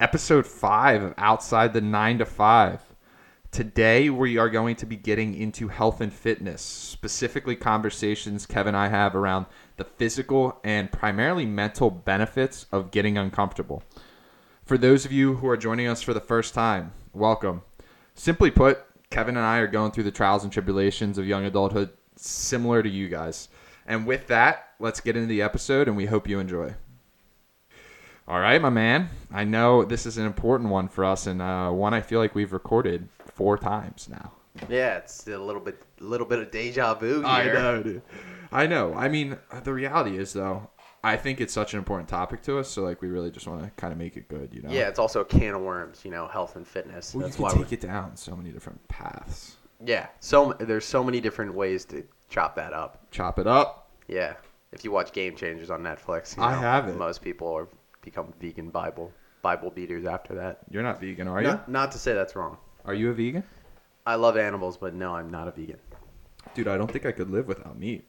episode five of Outside the Nine to Five. Today, we are going to be getting into health and fitness, specifically conversations Kevin and I have around the physical and primarily mental benefits of getting uncomfortable. For those of you who are joining us for the first time, welcome. Simply put, Kevin and I are going through the trials and tribulations of young adulthood similar to you guys. And with that, let's get into the episode and we hope you enjoy. All right, my man. I know this is an important one for us and uh, one I feel like we've recorded four times now. Yeah, it's a little bit, a little bit of deja vu here. I dude. I know. I mean, the reality is though, I think it's such an important topic to us. So like, we really just want to kind of make it good, you know? Yeah, it's also a can of worms, you know, health and fitness. Well, you can why. take we it down so many different paths. yeah, so there's so many different ways to chop that up. Chop it up. Yeah, if you watch Game Changers on Netflix, you I have it. Most people are become vegan Bible Bible beaters after that. You're not vegan, are you? Not, not to say that's wrong. Are you a vegan? I love animals, but no, I'm not a vegan. Dude, I don't think I could live without meat.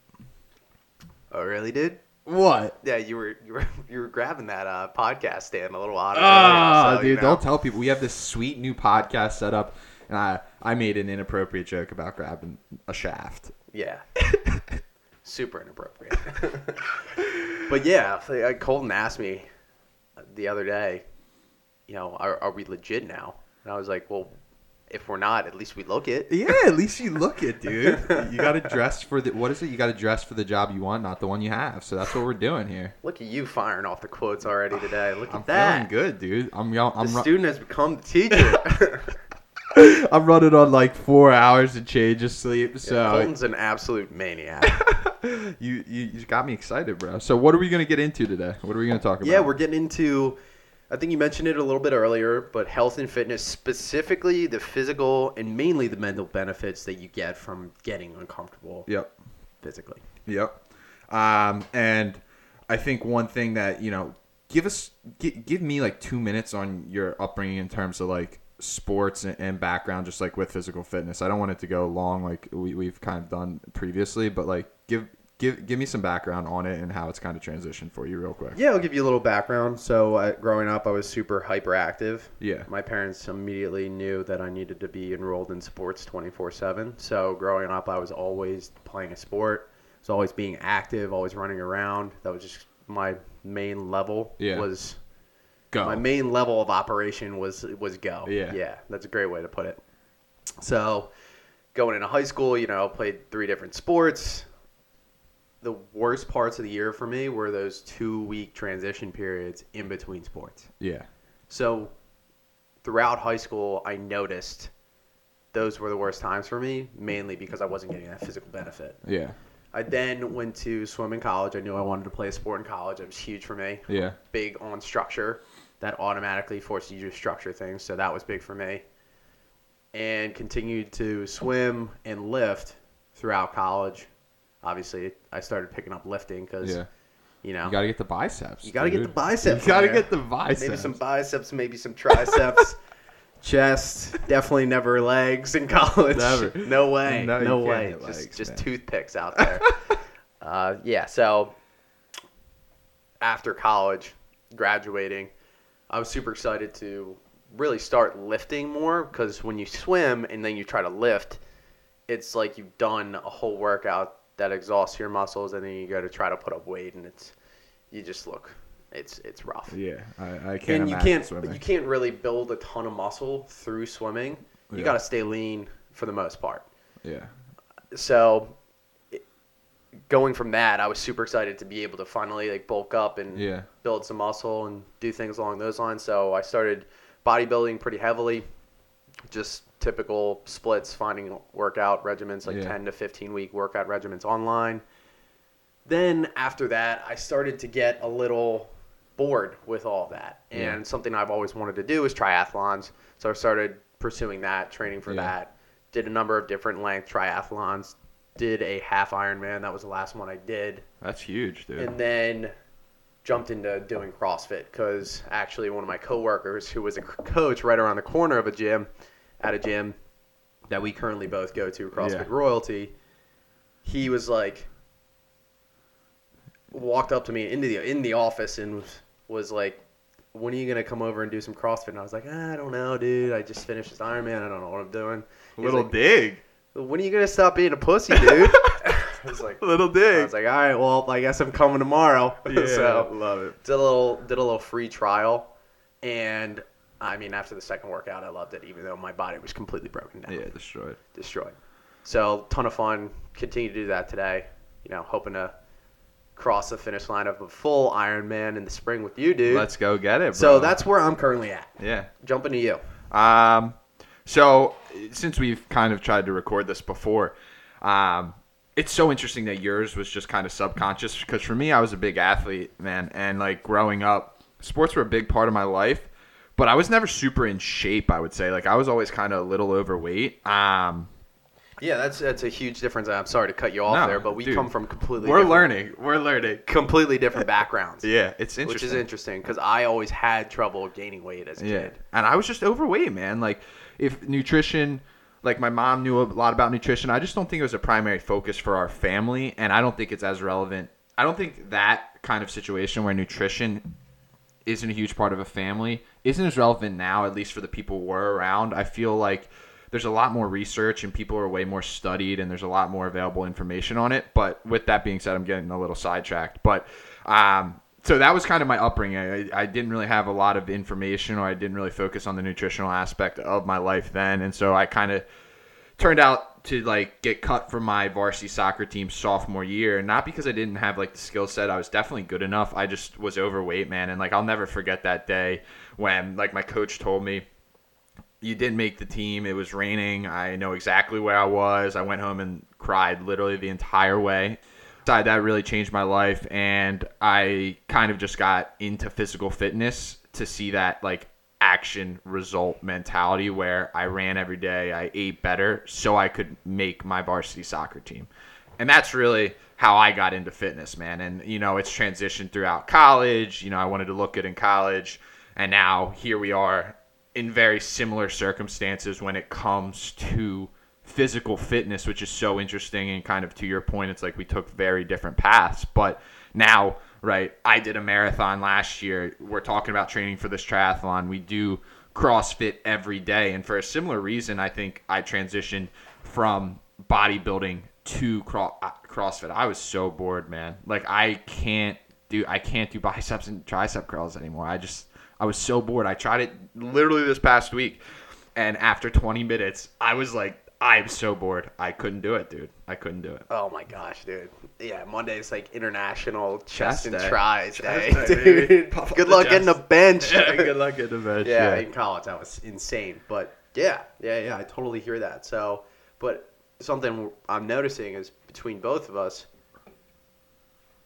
Oh, really, dude? What? Yeah, you were you were you were grabbing that uh, podcast stand a little while ago. Ah, so, you dude, know. don't tell people. We have this sweet new podcast set up, and I I made an inappropriate joke about grabbing a shaft. Yeah. Super inappropriate. but yeah, Colton asked me the other day, you know, are, are we legit now? And I was like, well, if we're not, at least we look it. Yeah, at least you look it, dude. you got to dress for the what is it? You got to dress for the job you want, not the one you have. So that's what we're doing here. Look at you firing off the quotes already today. Look at I'm that. feeling good, dude. I'm y'all- The I'm ru- student has become the teacher. I'm running on like four hours of change of sleep. So Colton's an absolute maniac. you, you you got me excited, bro. So what are we gonna get into today? What are we gonna talk about? Yeah, we're getting into. I think you mentioned it a little bit earlier, but health and fitness, specifically the physical and mainly the mental benefits that you get from getting uncomfortable Yep. physically. Yep. Um, and I think one thing that you know, give us gi- give me like two minutes on your upbringing in terms of like sports and, and background, just like with physical fitness. I don't want it to go long like we, we've kind of done previously, but like give give give me some background on it and how it's kind of transitioned for you real quick. Yeah, I'll give you a little background. So, uh, growing up, I was super hyperactive. Yeah. My parents immediately knew that I needed to be enrolled in sports 24 7. So, growing up, I was always playing a sport, I was always being active, always running around. That was just my main level. Yeah. Was Go. my main level of operation was was go. Yeah. Yeah, that's a great way to put it. So, going into high school, you know, played three different sports. The worst parts of the year for me were those two week transition periods in between sports. yeah. So, throughout high school, I noticed those were the worst times for me, mainly because I wasn't getting that physical benefit. Yeah. I then went to swim in college. I knew I wanted to play a sport in college. It was huge for me Yeah. big on structure. That automatically forces you to structure things, so that was big for me. And continued to swim and lift throughout college. Obviously, I started picking up lifting because, Yeah. you know, You got to get the biceps. you got to get the biceps. You got to get the biceps. maybe some biceps, maybe some triceps, chest. Definitely never legs in college. Never. No way. No, No, way. get Just, legs, just toothpicks out there. uh, yeah. So after college, graduating, I was super excited to really start lifting more because when you swim and then you try to lift, it's like you've done a whole workout that exhausts your muscles, and then you go to try to put up weight, and it's you just look, it's it's rough. Yeah, I, I can't. and you can't swimming. you can't really build a ton of muscle through swimming. You Yeah. got to stay lean for the most part. Yeah. So it- going from that, I was super excited to be able to finally like bulk up and Yeah. build some muscle and do things along those lines. So I started bodybuilding pretty heavily, just typical splits, finding workout regimens like Yeah. 10 to 15 week workout regimens online. Then after that, I started to get a little bored with all that. And Yeah. something I've always wanted to do is triathlons. So I started pursuing that, training for Yeah. that. Did a number of different length triathlons. Did a half Ironman. That was the last one I did That's huge, dude. and then jumped into doing CrossFit because actually one of my coworkers who was a coach right around the corner of a gym, at a gym that we currently both go to, CrossFit Yeah. Royalty, he was like, walked up to me into the in the office and was, was like, when are you gonna come over and do some CrossFit? And I was like, I don't know, dude. I just finished this Ironman. I don't know what I'm doing. He Little like, dig. when are you gonna stop being a pussy, dude? I was like, Little dig. I was like, all right, well, I guess I'm coming tomorrow. so love it. did a little did a little free trial, and I mean, after the second workout, I loved it, even though my body was completely broken down, Yeah, destroyed. destroyed. So ton of fun. Continue to do that today. You know, hoping to cross the finish line of a full Ironman in the spring with you, dude. Let's go get it, bro. so that's where I'm currently at. yeah. Jumping to you. Um, so since we've kind of tried to record this before, um, it's so interesting that yours was just kind of subconscious because for me, I was a big athlete, man, and like growing up, sports were a big part of my life, but I was never super in shape. I would say, like I was always kind of a little overweight. Um, Yeah, that's that's a huge difference. I'm sorry to cut you off No, there, but we dude. come from completely we're different, learning. We're learning. completely different backgrounds. Yeah, it's which is interesting because I always had trouble gaining weight as a Yeah. kid. And I was just overweight, man. Like if nutrition like my mom knew a lot about nutrition. I just don't think it was a primary focus for our family and I don't think it's as relevant. I don't think that kind of situation where nutrition isn't a huge part of a family isn't as relevant now at least for the people who were around. I feel like there's a lot more research and people are way more studied and there's a lot more available information on it. But with that being said, I'm getting a little sidetracked. But um, so that was kind of my upbringing. I, I didn't really have a lot of information or I didn't really focus on the nutritional aspect of my life then. And so I kind of turned out to like get cut from my varsity soccer team sophomore year not because i didn't have like the skill set i was definitely good enough i just was overweight man and like i'll never forget that day when like my coach told me you didn't make the team it was raining i know exactly where i was i went home and cried literally the entire way. That really changed my life and i kind of just got into physical fitness to see that like action result mentality where I ran every day, I ate better so I could make my varsity soccer team. And that's really how I got into fitness, man. And you know, it's transitioned throughout college. You know, I wanted to look good in college, and now here we are in very similar circumstances when it comes to physical fitness, which is so interesting and kind of to your point, it's like we took very different paths. But now, right, I did a marathon last year. We're talking about training for this triathlon. We do CrossFit every day. And for a similar reason, I think I transitioned from bodybuilding to uh, CrossFit. I was so bored, man. Like I can't do I can't do biceps and tricep curls anymore. I just I was so bored. I tried it literally this past week and after 20 minutes, I was like I'm so bored. I couldn't do it, dude. I couldn't do it. Oh my gosh, dude. Yeah, Monday is like international Chest chest, and day. tries Chest day, day, dude. Good luck getting the bench. Good luck getting the bench. yeah, in college that was insane. But yeah, yeah, yeah, I totally hear that. So, but something I'm noticing is between both of us,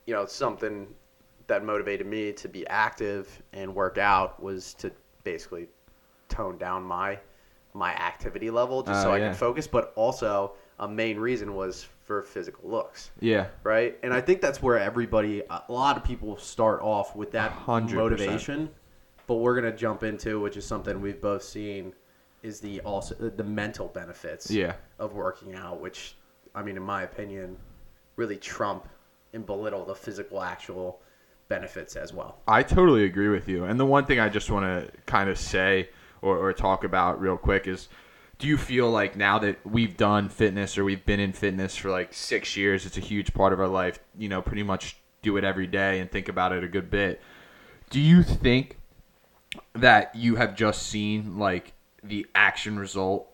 you know, something that motivated me to be active and work out was to basically tone down my my activity level just oh, so Oh, I yeah. could focus. But also, a main reason was for physical looks Yeah. right? And I think that's where everybody, a lot of people start off with that 100%. motivation. But we're gonna jump into, which is something we've both seen, is the also the mental benefits Yeah. of working out, which I mean, in my opinion, really trump and belittle the physical actual benefits as well. I totally agree with you. And the one thing I just want to kind of say or, or talk about real quick is do you feel like now that we've done fitness or we've been in fitness for like six years, it's a huge part of our life, you know, pretty much do it every day and think about it a good bit. Do you think that you have just seen like the action result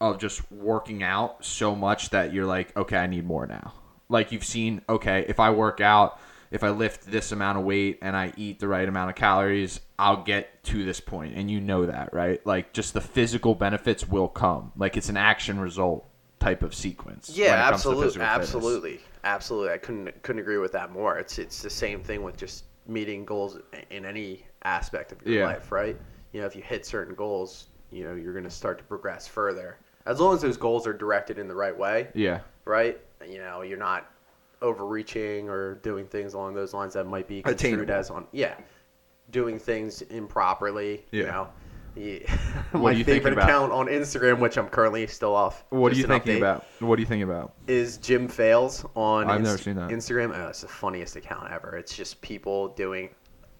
of just working out so much that you're like, okay, I need more now. Like you've seen, okay, if I work out, if I lift this amount of weight and I eat the right amount of calories, I'll get to this point, and you know that, right? Like just the physical benefits will come. Like it's an action result type of sequence. Yeah, to absolutely, fitness. absolutely, absolutely. I couldn't couldn't agree with that more. It's it's the same thing with just meeting goals in any aspect of your Yeah. life, right? You know, if you hit certain goals, you know you're going to start to progress further as long as those goals are directed in the right way, Yeah, right? You know, you're not overreaching or doing things along those lines that might be construed Attainable. as on yeah, doing things improperly. You Yeah. know. Yeah. What My you favorite account on Instagram, which I'm currently still off. What are you thinking update about? What are you thinking about? is Gym Fails on I've Inst- never seen that. Instagram. Oh, it's the funniest account ever. It's just people doing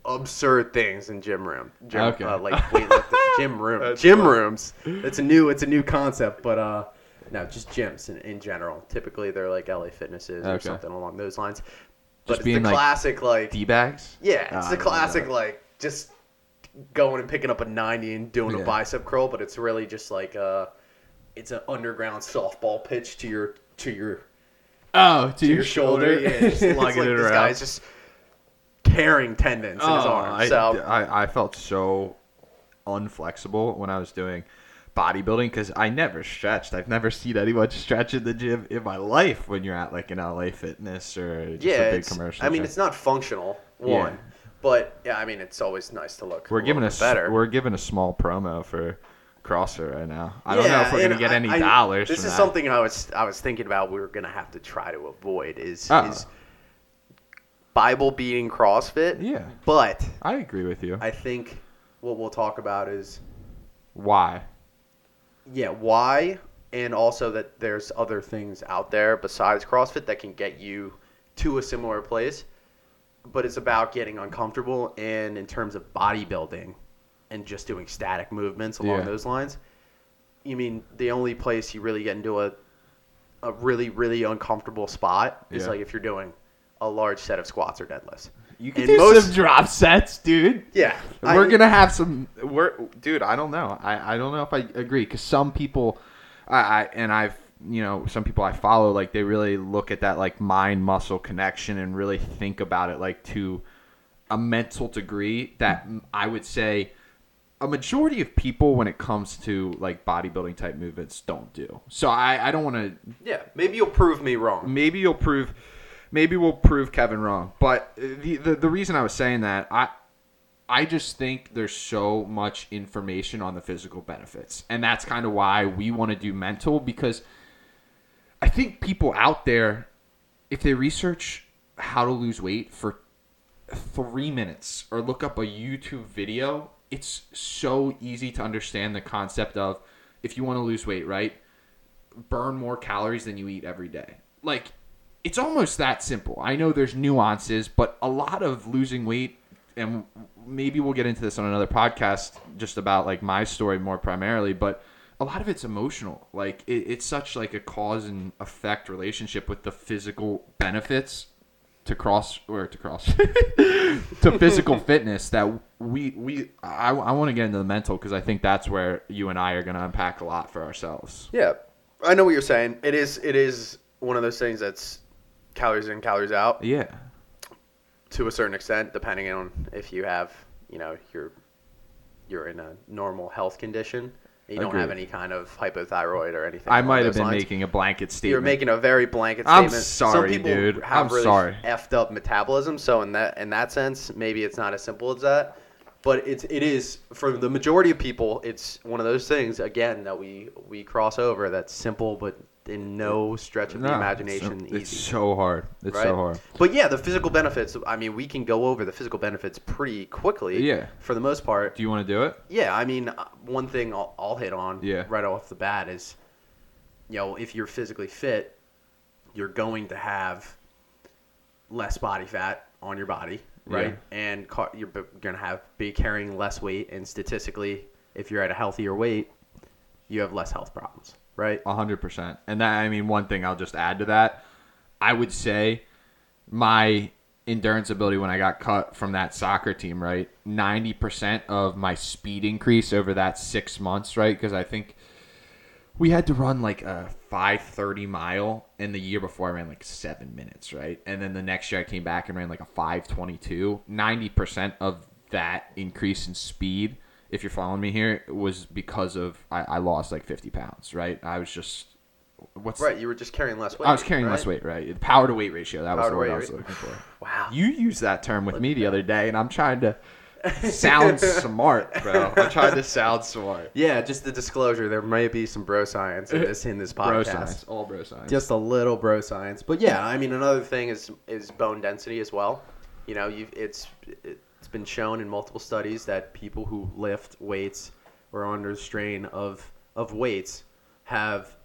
absurd things in gym room. Gym, Okay. uh, like weightlifting, gym room, That's gym funny. rooms. It's a new, it's a new concept, but uh, no, just gyms in, in general. Typically, they're like LA Fitnesses or Okay. something along those lines. But Just it's being the like classic, like D bags. yeah, it's Ah, the classic, like just going and picking up a ninety and doing Yeah. a bicep curl, but it's really just like uh, it's an underground softball pitch to your to your Oh, to, to your shoulder. Yeah, just it's like this guy's just tearing tendons in his arm. Oh, I, so I, I felt so unflexible when I was doing bodybuilding because I never stretched. I've never seen anyone stretch in the gym in my life when you're at like an LA Fitness or just yeah, a big commercial. I mean, gym. it's not functional Yeah. one, but yeah, I mean, it's always nice to look. we're a giving a better. we're giving a small promo for CrossFit right now. I don't know if we're gonna get any I- dollars. This from is that. something I was I was thinking about. We were gonna have to try to avoid is Oh. is Bible beating CrossFit. Yeah, But I agree with you. I think what we'll talk about is Why? Yeah why and also that there's other things out there besides CrossFit that can get you to a similar place. But it's about getting uncomfortable and in terms of bodybuilding and just doing static movements along Yeah. those lines. You mean the only place you really get into a a really really uncomfortable spot is Yeah. like if you're doing a large set of squats or deadlifts. You can And do most- some drop sets, dude. Yeah, we're I- gonna have some. We're, dude. I don't know. I, I don't know if I agree because some people, I, I and I've you know some people I follow like they really look at that like mind muscle connection and really think about it like to a mental degree that I would say a majority of people when it comes to like bodybuilding type movements don't do. So I I don't want to Yeah, maybe you'll prove me wrong. maybe you'll prove maybe we'll prove Kevin wrong. But the, the the reason I was saying that I I just think there's so much information on the physical benefits. And that's kind of why we want to do mental because I think people out there if they research how to lose weight for 3 minutes or look up a YouTube video, it's so easy to understand the concept of if you want to lose weight, right? burn more calories than you eat every day. Like it's almost that simple. I know there's nuances, but a lot of losing weight and maybe we'll get into this on another podcast just about like my story more primarily, but a lot of it's emotional. Like it, it's such like a cause and effect relationship with the physical benefits to cross or to cross to physical fitness that we we I, I want to get into the mental because I think that's where you and I are going to unpack a lot for ourselves. Yeah, I know what you're saying. It is it is one of those things that's calories in, calories out Yeah. to a certain extent, depending on if you have, you know, you're you're in a normal health condition. You don't have any kind of hypothyroid or anything. I might have been lines. making a blanket statement. You're making a very blanket statement. I'm sorry, Some people dude. Have I'm really sorry. Effed up metabolism. So in that in that sense, maybe it's not as simple as that. But it's it is for the majority of people. It's one of those things again that we we cross over. That's simple, but in no stretch of the No, imagination it's, it's easy. so hard. It's right? so hard. But yeah, the physical benefits. I mean, we can go over the physical benefits pretty quickly. Yeah. For the most part. Do you want to do it? Yeah, I mean, uh, one thing I'll, I'll hit on Yeah. right off the bat is, you know, if you're physically fit, you're going to have less body fat on your body, right? Yeah. And ca- you're b- going to have be carrying less weight, and statistically, if you're at a healthier weight, you have less health problems, right? A hundred percent. And that I mean, one thing I'll just add to that, I would say, my endurance ability when I got cut from that soccer team, right? Ninety percent of my speed increase over that six months, right? Because I think we had to run like a 530 mile and the year before i ran like seven minutes right and then the next year i came back and ran like a 522 90% of that increase in speed if you're following me here was because of i, I lost like 50 pounds right i was just what's Right, you were just carrying less weight. i was carrying right? less weight right the power to weight ratio that was Power the word i was looking for Wow. you used that term with me the other day and i'm trying to sound smart bro i'm trying to sound smart Yeah, just the disclosure. There may be some bro science in this in this podcast. bro science all bro science just a little bro science. But yeah, I mean another thing is is bone density as well. You know, you it's it's been shown in multiple studies that people who lift weights or are under strain of of weights have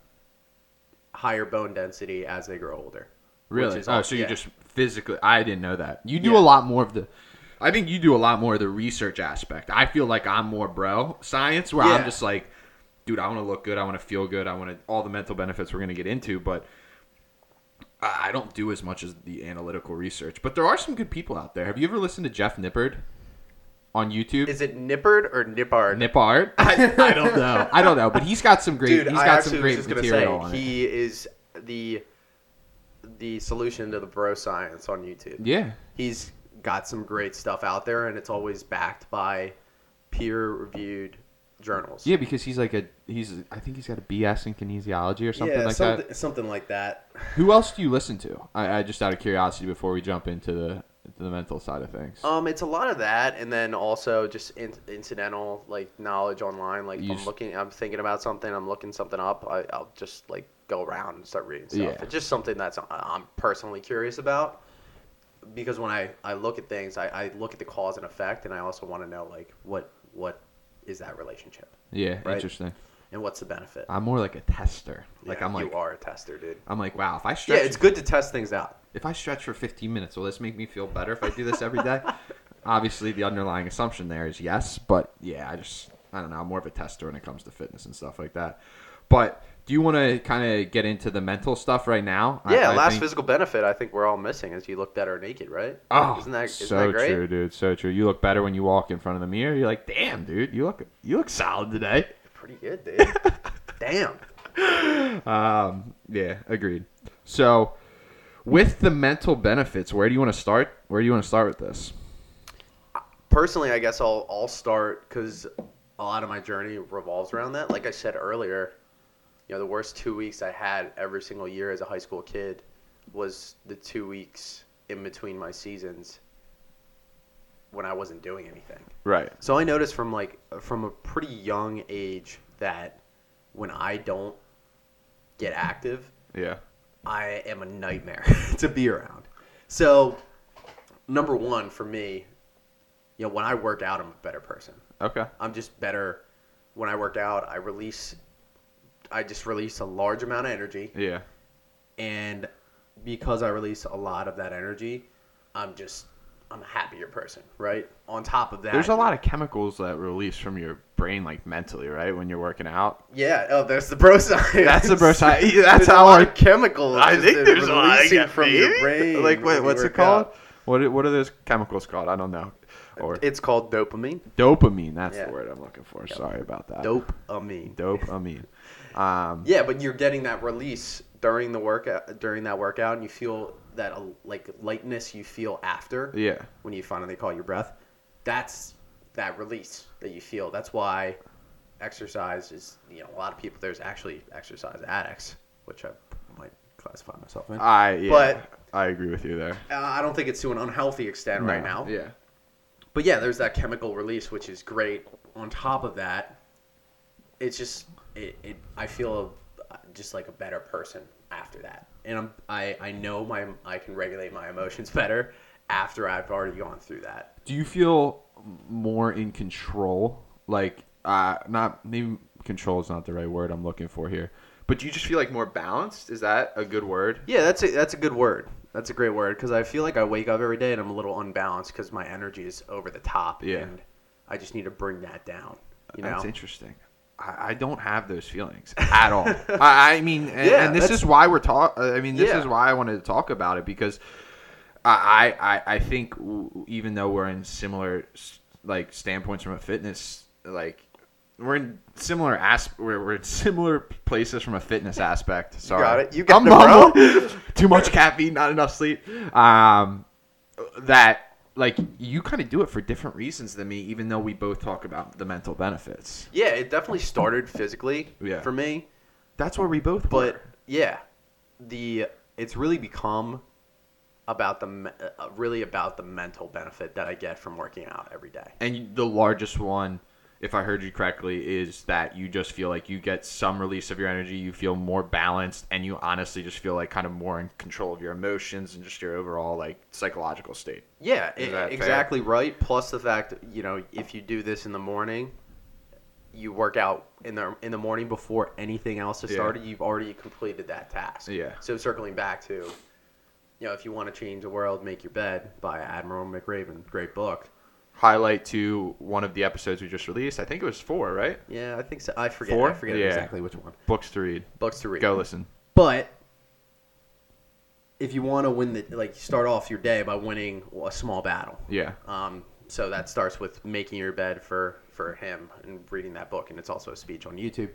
higher bone density as they grow older. Really? is Oh, so you yeah. just physically? I didn't know that. You do Yeah. a lot more of the. I think you do a lot more of the research aspect. I feel like I'm more bro science, where I'm just like, dude, I want to look good, I want to feel good, I want to all the mental benefits we're gonna get into, but I I don't do as much as the analytical research. But there are some good people out there. Have you ever listened to Jeff Nippard on YouTube? Is it Nippard or Nippard? Nippard? I, I don't know. I don't know, but he's got some great. Dude, he's I got actually some was great just gonna material say he is the the solution to the bro science on YouTube. Yeah, He's got some great stuff out there, and it's always backed by peer reviewed journals. yeah, because he's like a he's. I think he's got a BS in kinesiology or something yeah, like something, that. something like that. Who else do you listen to? I, I just out of curiosity before we jump into the the mental side of things. Um, it's a lot of that, and then also just in, incidental like knowledge online. Like I'm looking, I'm thinking about something, I'm looking something up. I, I'll just like go around and start reading stuff. Yeah. It's just something that's uh, I'm personally curious about. Because when I, I look at things, I, I look at the cause and effect, and I also want to know like what what is that relationship yeah, right. interesting. and what's the benefit. I'm more like a tester. Like Yeah, I'm like you are a tester, dude. I'm like wow. If I stretch, Yeah, it's good to test things out. if I stretch for 15 minutes, will this make me feel better if I do this every day? Obviously, the underlying assumption there is yes, but yeah, I just I don't know. I'm more of a tester when it comes to fitness and stuff like that. But do you want to kind of get into the mental stuff right now? I- Yeah, I last think- physical benefit I think we're all missing is you look better naked, right? Oh, isn't that isn't so that great? true, dude. So true. You look better when you walk in front of the mirror. You're like, damn, dude, you look you look solid today. Pretty good, dude. Damn. Um, yeah, agreed. So, with the mental benefits, where do you want to start? Where do you want to start with this? personally, I guess I'll I'll start because a lot of my journey revolves around that. Like I said earlier, you know, the worst two weeks I had every single year as a high school kid was the two weeks in between my seasons when I wasn't doing anything. Right. So I noticed from like from a pretty young age that when I don't get active, Yeah. I am a nightmare to be around. So, number one for me, you know, when I work out, I'm a better person. Okay. I'm just better. When I work out, I release, I just release a large amount of energy, Yeah. and because I release a lot of that energy, I'm just, I'm a happier person, right? On top of that, There's a lot of chemicals that release from your brain, like mentally, right? When you're working out. Yeah. Oh, there's the bro science. That's the bro science. That's how a lot I- of chemicals. I think there's a lot of from your brain. Like, wait, what's it called? out. What What are those chemicals called? I don't know. Or It's called dopamine. dopamine. That's Yeah. the word I'm looking for. Sorry about that. Dopamine. Dopamine. Um, Yeah, but you're getting that release during the workout during that workout, and you feel that uh, like lightness you feel after yeah. when you finally call your breath. That's that release that you feel. That's why exercise is you know a lot of people. There's actually exercise addicts, which I might classify myself in. I yeah. But- I agree with you there. Uh, I don't think it's to an unhealthy extent right now. Yeah. But yeah, there's that chemical release, which is great. On top of that, it's just it. it I feel just like a better person after that, and I'm I I know my I can regulate my emotions better after I've already gone through that. Do you feel more in control? Like, uh, not maybe control is not the right word I'm looking for here, but do you just feel like more balanced? Is that a good word? Yeah, that's a that's a good word. That's a great word because I feel like I wake up every day and I'm a little unbalanced because my energy is over the top. Yeah. and I just need to bring that down. You know, That's interesting. I, I don't have those feelings at all. I, I mean, and, Yeah, and this is why we're talk. Uh, I mean, this Yeah. is why I wanted to talk about it because I I, I- think w- even though we're in similar like standpoints from a fitness like we're in similar as we're, we're in similar places from a fitness aspect. Sorry, got it. You got I'm it, bro. Too much caffeine, not enough sleep. Um, that like you kind of do it for different reasons than me, even though we both talk about the mental benefits. yeah, it definitely started physically Yeah. for me. That's where we both but were. yeah, the it's really become about the uh, really about the mental benefit that I get from working out every day. And the largest one, if I heard you correctly, is that you just feel like you get some release of your energy. You feel more balanced, and you honestly just feel like kind of more in control of your emotions and just your overall like psychological state. Yeah, Is e- that fair? exactly right. Plus the fact, you know, if you do this in the morning, you work out in the in the morning before anything else has Yeah. started. You've already completed that task. Yeah. So circling back to, you know, if you want to change the world, make your bed by Admiral McRaven. Great book. Highlight to one of the episodes we just released. I think it was four, right? Yeah, I think so. I forget. Four? I forget Yeah. exactly which one. Books to read. Books to read. Go listen. But if you want to win the like, start off your day by winning a small battle. Yeah. Um, so that starts with making your bed for for him and reading that book, and it's also a speech on YouTube.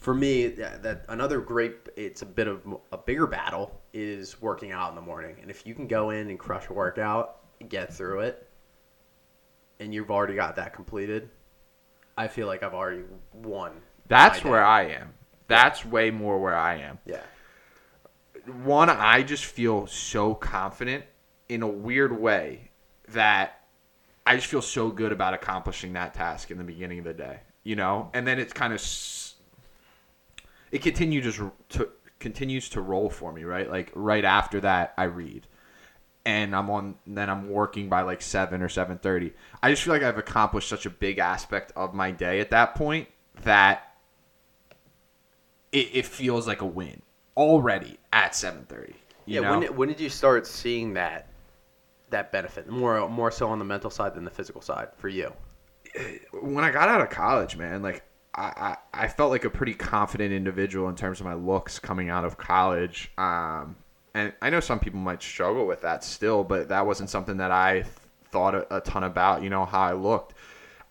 For me, that, that another great, it's a bit of a bigger battle is working out in the morning, and if you can go in and crush a workout, get through it, and you've already got that completed, I feel like I've already won. That's where. I am. That's way more where I am. Yeah. one i just feel so confident in a weird way that i just feel so good about accomplishing that task in the beginning of the day you know and then it's kind of it continues to, to continues to roll for me right like right after that i read and i'm on then i'm working by like 7 or 7.30 i just feel like i've accomplished such a big aspect of my day at that point that it, it feels like a win already at 7.30 Yeah. know? When did, when did you start seeing that that benefit more more so on the mental side than the physical side for you? when I got out of college, man, like I, I, I felt like a pretty confident individual in terms of my looks coming out of college. Um, and I know some people might struggle with that still, but that wasn't something that I th- thought a, a ton about, you know, how I looked.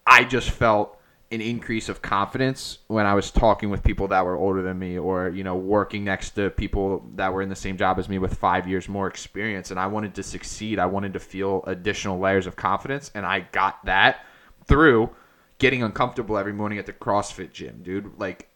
I just felt an increase of confidence when I was talking with people that were older than me or, you know, working next to people that were in the same job as me with five years more experience. And I wanted to succeed. I wanted to feel additional layers of confidence. And I got that through getting uncomfortable every morning at the CrossFit gym, dude. Like,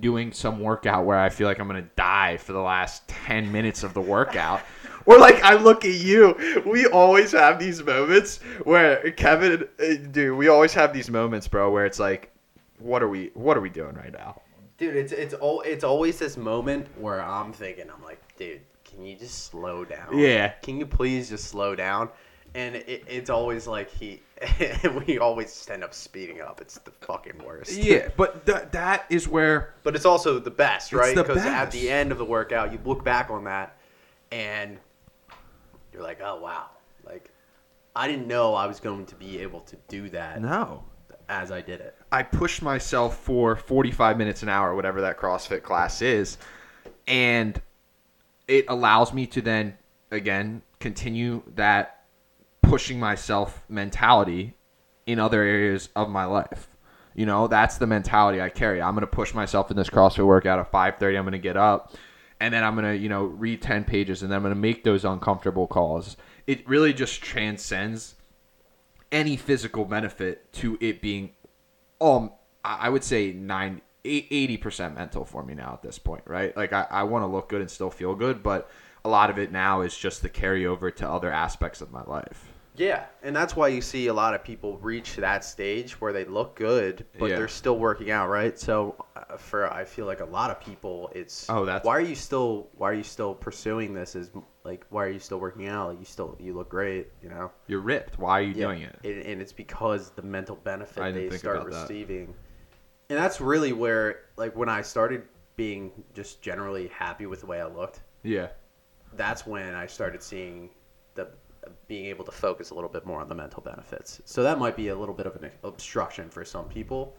doing some workout where I feel like I'm gonna die for the last 10 minutes of the workout. Or like I look at you, we always have these moments where Kevin, eh, dude, we always have these moments, bro, where it's like, what are we, what are we doing right now? Dude, it's it's all it's always this moment where I'm thinking, I'm like, dude, can you just slow down? Yeah. Can you please just slow down? And it, it's always like he, we always end up speeding up. It's the fucking worst. Yeah, but th- that is where But it's also the best, right? Because at the end of the workout, you look back on that, and you're like, oh wow, like I didn't know I was going to be able to do that no. as I did it. I pushed myself for 45 minutes an hour, whatever that CrossFit class is, and it allows me to then again continue that pushing myself mentality in other areas of my life. You know, that's the mentality I carry. I'm going to push myself in this CrossFit workout at 5:30. I'm going to get up and then I'm going to, you know, read 10 pages and then I'm going to make those uncomfortable calls. It really just transcends any physical benefit to it being um I would say nine eighty percent mental for me now at this point, right? Like I, I want to look good and still feel good, but a lot of it now is just the carryover to other aspects of my life. Yeah, and that's why you see a lot of people reach that stage where they look good, but Yeah. they're still working out, right? So, uh, for I feel like a lot of people, it's Oh, that's- why are you still why are you still pursuing this? Is like why are you still working out? Like, you still you look great, you know. You're ripped. Why are you Yeah, doing it? And, and it's because the mental benefit they start about that. receiving, and that's really where like when I started being just generally happy with the way I looked Yeah. that's when I started seeing the being able to focus a little bit more on the mental benefits. So that might be a little bit of an obstruction for some people.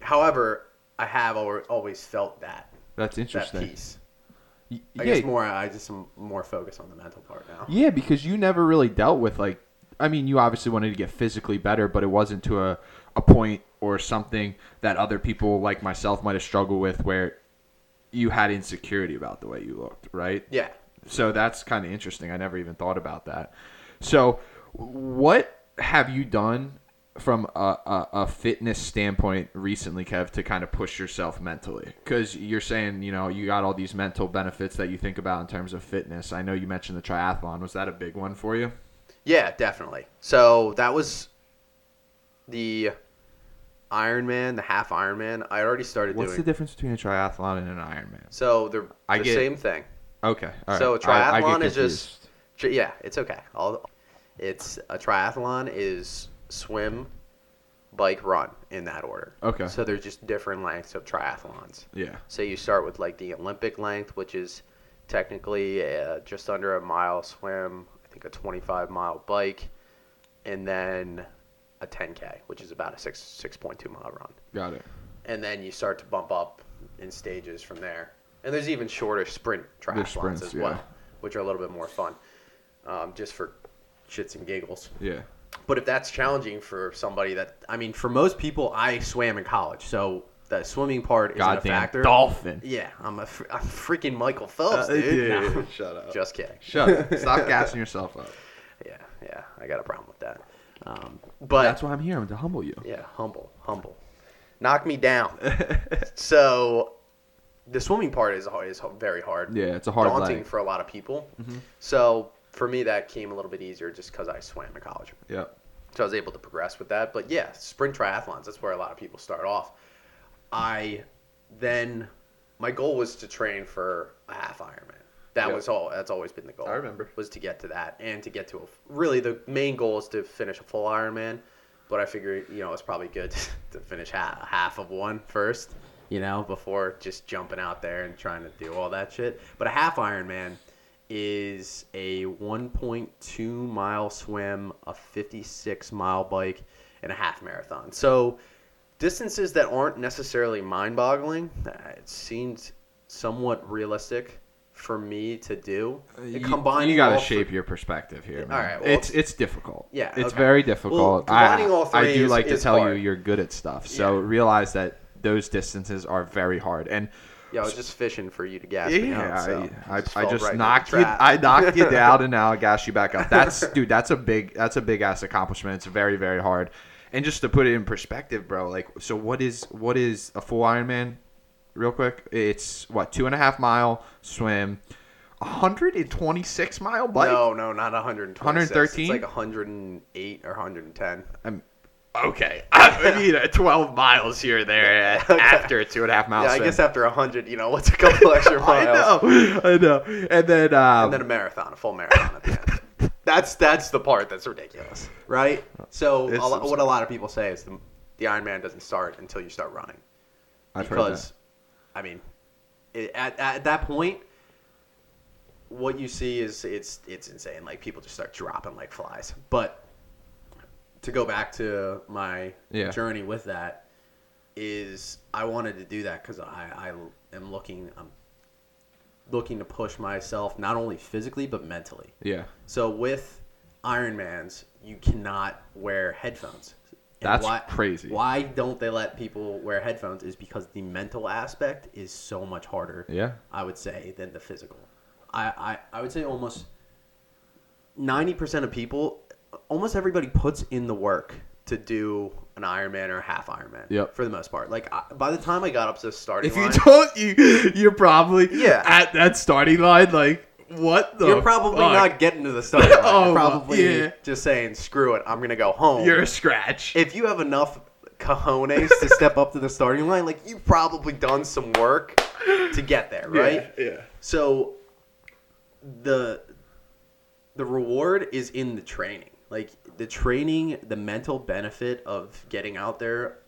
However, I have always felt that That's that interesting. piece. Y- I yeah, guess more I just am more focused on the mental part now. yeah, because you never really dealt with like I mean, you obviously wanted to get physically better, but it wasn't to a, a point or something that other people like myself might have struggled with where you had insecurity about the way you looked, right? Yeah. So that's kind of interesting. I never even thought about that. So, what have you done from a, a, a fitness standpoint recently, Kev, to kind of push yourself mentally? Because you're saying, you know, you got all these mental benefits that you think about in terms of fitness. I know you mentioned the triathlon. Was that a big one for you? Yeah, definitely. So that was the Ironman, the half Ironman. I already started What's the difference between a triathlon and an Ironman? so they're I the get- same thing. Okay. all right. So a I- I triathlon is just Tr- Yeah, it's okay. All it's a triathlon is swim, bike, run in that order. Okay. So there's just different lengths of triathlons. Yeah. So you start with like the Olympic length, which is technically uh, just under a mile swim, I think a 25 mile bike, and then a 10k, which is about a six 6.2 mile run. Got it. And then you start to bump up in stages from there. And there's even shorter sprint triathlons sprints, as yeah. well, which are a little bit more fun, um, just for shits and giggles. Yeah. But if that's challenging for somebody that, I mean, for most people, I swam in college, so the swimming part isn't a Goddamn factor. dolphin. Yeah, I'm a, fr- I'm freaking Michael Phelps, dude. No, Shut up. just kidding. Shut up. Stop gassing yourself up. Yeah, yeah, I got a problem with that. Um, but That's why I'm here. I'm to humble you. yeah, humble, humble. Knock me down. so the swimming part is is very hard. Yeah, it's a hard daunting leg. for a lot of people. Mm-hmm. So for me, that came a little bit easier just because I swam in college. Yep. So I was able to progress with that. But yeah, sprint triathlons, that's where a lot of people start off. I then, my goal was to train for a half Ironman. That Yep. was all, that's always been the goal. I remember. Was to get to that and to get to a, really the main goal is to finish a full Ironman. But I figured, you know, it's probably good to finish half, half of one first, you know, before just jumping out there and trying to do all that shit. But a half Ironman is a 1.2 mile swim, a 56 mile bike, and a half marathon. So distances that aren't necessarily mind boggling, uh, it seemed somewhat realistic for me to do. Uh, you, Combining you got to shape your perspective here, man. All right, well, it's it's difficult. Yeah, it's okay. very Well, difficult. combining I, all I do is- like to tell hard. you you're good at stuff. So Yeah. realize that those distances are very hard. And Yeah, I was just fishing for you to gas me yeah, out. So I, I, just I just right knocked you. I knocked you down, and now I gas you back up. That's dude. That's a big. That's a big ass accomplishment. It's very very hard. And just to put it in perspective, bro. Like, so what is what is a full Ironman? Real quick, it's what two and a half mile swim, 126 mile bike. No, no, not 126. 113? It's like 108 or 110. I'm, okay, I mean uh, 12 miles here or there uh, after a two and a half miles. yeah, I guess after 100, you know, what's a couple extra miles? I know, I know. And then, um, And then a marathon, a full marathon at the end. That's that's the part that's ridiculous, right? So a lo- what a lot of people say is the the Ironman doesn't start until you start running. I've heard because, I mean, it, at, at that point, what you see is it's it's insane. Like people just start dropping like flies. But to go back to my Yeah. journey with that is I wanted to do that because I, I am looking I'm looking to push myself not only physically but mentally. Yeah. So with Ironmans, you cannot wear headphones. And That's why, crazy. Why don't they let people wear headphones? Is because the mental aspect is so much harder. Yeah. I would say than the physical. I I, I would say almost ninety percent of people, almost everybody puts in the work to do an Ironman or a half Ironman. Yep. For the most part, like I, by the time I got up to the starting If you line, don't, you you're probably Yeah. at that starting line. Like, what the? you're probably fuck? not getting to the starting line. Oh, You're probably yeah. just saying, "Screw it, I'm gonna go home." You're a scratch. if you have enough cojones to step up to the starting line, like you've probably done some work to get there, right? Yeah. yeah. So the the reward is in the training. Like the training, the mental benefit of getting out there.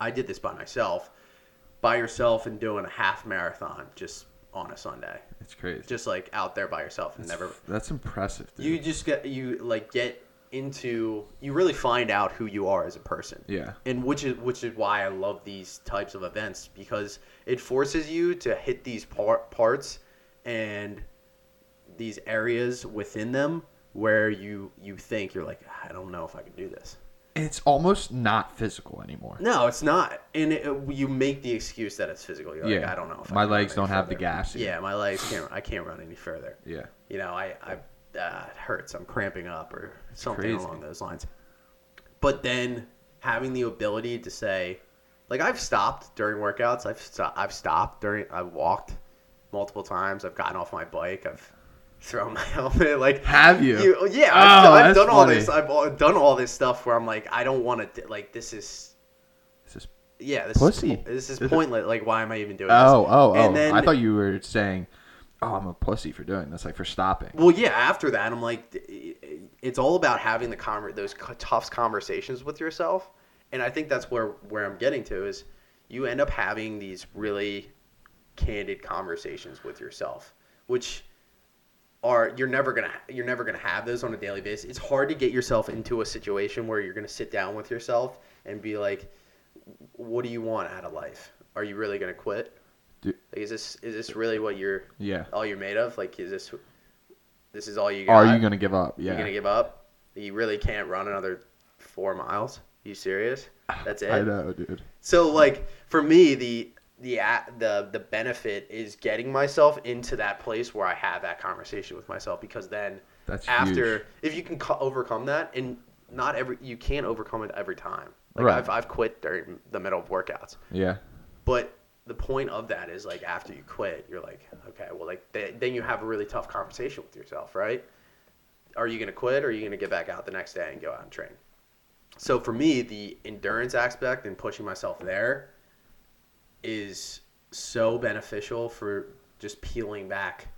I did this by myself, by yourself and doing a half marathon just on a Sunday. It's crazy. Just like out there by yourself and never That's impressive, dude. you just get you like get into you really find out who you are as a person yeah. and which is which is why I love these types of events because it forces you to hit these par- parts and these areas within them where you you think you're like I don't know if I can do this. It's almost not physical anymore. No, it's not, and it, you make the excuse that it's physical. You're like, Yeah. I don't know if I My legs don't have the gas. Yeah, my legs can't. I can't run any further. Yeah. You know, I, I uh, it hurts. I'm cramping up or something crazy. along those lines. But then having the ability to say, like I've stopped during workouts. I've sto- I've stopped during. I've walked multiple times. I've gotten off my bike. I've thrown my helmet. Like Have you? you yeah, Oh, I've, done, I've done all this. I've done all this stuff where I'm like, I don't want to. Like this is It's just- yeah, this Pussy. is this is Is it- pointless. Like why am I even doing oh, this? oh, oh. And oh. then I thought you were saying, "Oh, I'm a pussy for doing this," like for stopping. Well, yeah. After that, I'm like, it's all about having the conver- those tough conversations with yourself, and I think that's where where I'm getting to is you end up having these really candid conversations with yourself which are you're never gonna you're never gonna have those on a daily basis. It's hard to get yourself into a situation where you're gonna sit down with yourself and be like, "What do you want out of life? Are you really gonna quit? Like, is this is this really what you're Yeah. all you're made of? Like, is this this is all you got? Are you gonna give up? Yeah. You gonna give up? You really can't run another four miles? You serious? That's it. I know, dude. So like for me, the the the the benefit is getting myself into that place where I have that conversation with myself because then That's after huge. if you can co- overcome that and not every you can't overcome it every time. Like Right. I've I've quit during the middle of workouts, Yeah. but the point of that is like after you quit, you're like, okay, well, like th- then you have a really tough conversation with yourself, right? Are you gonna quit, or are you gonna get back out the next day and go out and train? So for me, the endurance aspect and pushing myself there is so beneficial for just peeling back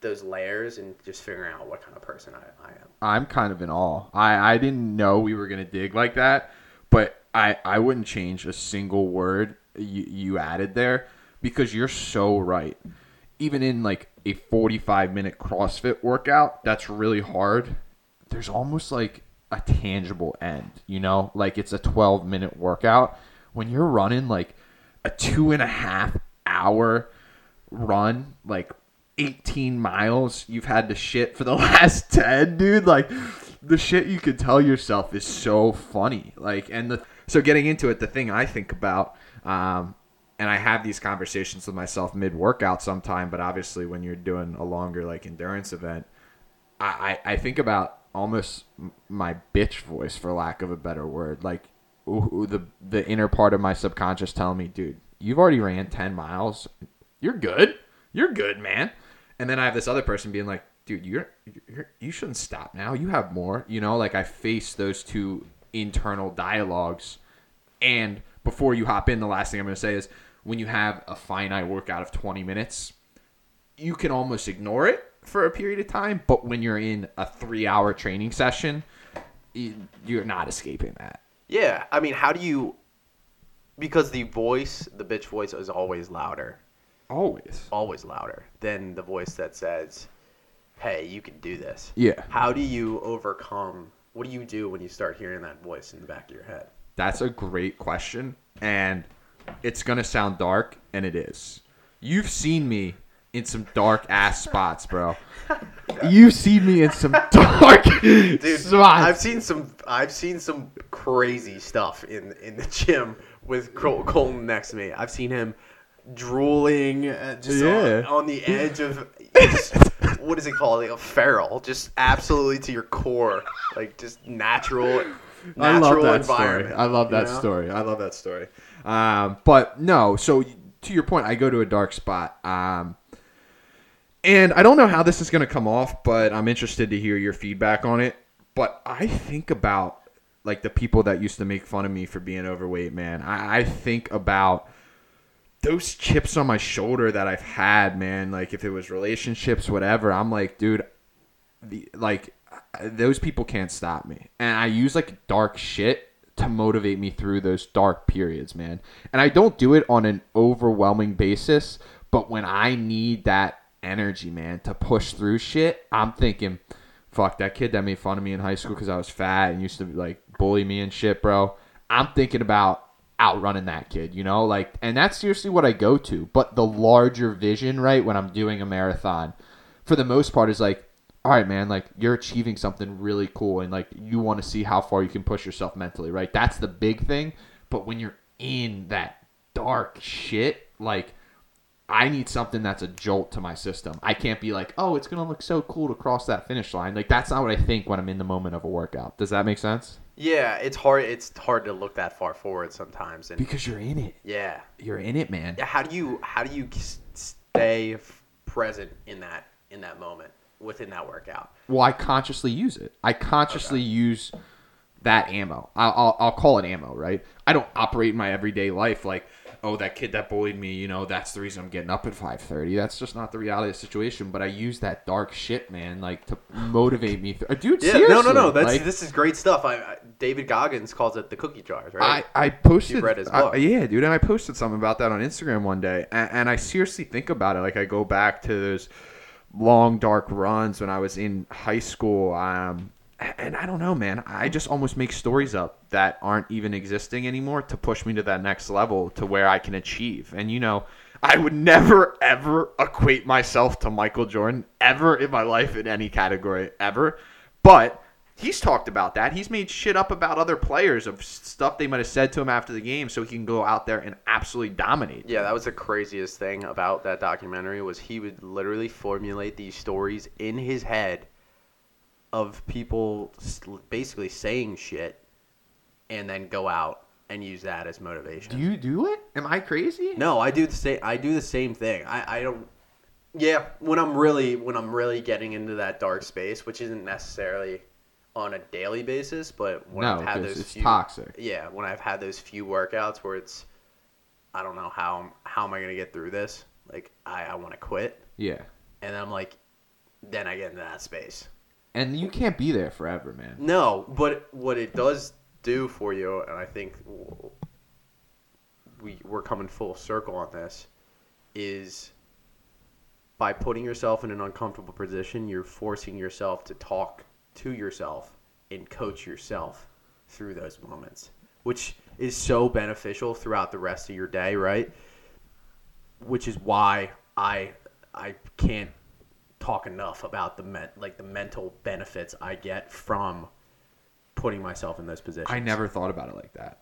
those layers and just figuring out what kind of person I, I am. I'm kind of in awe. I, I didn't know we were gonna dig like that, but I I wouldn't change a single word you, you added there because you're so right. Even in like a 45 minute CrossFit workout, that's really hard. There's almost like a tangible end, you know, like it's a 12 minute workout. When you're running like a two and a half hour run, like 18 miles you've had to shit for the last 10 dude? Like the shit you could tell yourself is so funny. Like and the so getting into it the thing i think about um and i have these conversations with myself mid workout sometime but obviously when you're doing a longer like endurance event I, I I think about almost my bitch voice, for lack of a better word, like the the inner part of my subconscious telling me, dude, you've already ran ten miles, you're good, you're good, man. And then I have this other person being like, dude, you're, you're you shouldn't stop now. You have more, you know. Like I face those two internal dialogues, and before you hop in, the last thing I'm going to say is when you have a finite workout of 20 minutes, you can almost ignore it for a period of time, but when you're in a three hour training session, you're not escaping that. Yeah, I mean, how do you? Because the voice, the bitch voice, is always louder, Always. always louder than the voice that says, "Hey, you can do this." Yeah. How do you overcome? What do you do when you start hearing that voice in the back of your head? That's a great question. And it's going to sound dark, and it is. You've seen me in some dark ass spots, bro. You've seen me in some dark Dude, spots. I've seen some. I've seen some crazy stuff in in the gym with Col- Colton next to me. I've seen him drooling, uh, just Yeah. on, on the edge of just, what is it called? Like a feral, just absolutely to your core, like just natural. Natural I love that story. I love you that know? story. I love that story. Um, but no, so to your point, I go to a dark spot. Um, and I don't know how this is going to come off, but I'm interested to hear your feedback on it. But I think about like the people that used to make fun of me for being overweight, man. I, I think about those chips on my shoulder that I've had, man. Like if it was relationships, whatever. I'm like, dude, the like those people can't stop me and i use like dark shit to motivate me through those dark periods man and i don't do it on an overwhelming basis but when i need that energy man to push through shit i'm thinking fuck that kid that made fun of me in high school because i was fat and used to like bully me and shit bro i'm thinking about outrunning that kid you know? Like and that's seriously what i go to. But the larger vision right when i'm doing a marathon for the most part is like all right man like you're achieving something really cool and like you want to see how far you can push yourself mentally right? That's the big thing. But when you're in that dark shit like i need something that's a jolt to my system i can't be like oh it's gonna look so cool to cross that finish line like that's not what i think when i'm in the moment of a workout does that make sense Yeah, it's hard. It's hard to look that far forward sometimes, and because you're in it yeah, you're in it man Yeah, how do you how do you stay f- present in that in that moment within that workout? Well, I consciously use it. I consciously use that ammo. I'll, I'll, I'll call it ammo, right? I don't operate in my everyday life like, oh, that kid that bullied me, you know, that's the reason I'm getting up at 5:30. That's just not the reality of the situation. But I use that dark shit, man, like to motivate me. Through. Dude, Yeah, seriously, no, no, no. That's like, this is great stuff. I, I David Goggins calls it the cookie jars, right? I, I posted You've read his I- book. yeah, dude, and I posted something about that on Instagram one day, and, and I seriously think about it. Like I go back to those long dark runs when I was in high school. Um, and I don't know, man. I just almost make stories up that aren't even existing anymore to push me to that next level to where I can achieve. And you know, I would never ever equate myself to Michael Jordan ever in my life in any category ever. But he's talked about that. He's made shit up about other players of stuff they might have said to him after the game so he can go out there and absolutely dominate. Yeah, that was the craziest thing about that documentary was he would literally formulate these stories in his head of people basically saying shit and then go out and use that as motivation. Do you do it? Am I crazy? No, I do the same. I do the same thing. I, I don't. Yeah, when I'm really when I'm really getting into that dark space, which isn't necessarily on a daily basis, but when No, I've had those it's few, toxic. Yeah, when I've had those few workouts where it's, I don't know how how am I gonna get through this? Like I I want to quit, Yeah. and then I'm like, then I get into that space. And you can't be there forever, man. No, but what it does do for you, and I think we we're coming full circle on this, is by putting yourself in an uncomfortable position, you're forcing yourself to talk to yourself and coach yourself through those moments, which is so beneficial throughout the rest of your day, right? Which is why I I can't talk enough about the men, like the mental benefits I get from putting myself in those positions. I never thought about it like that.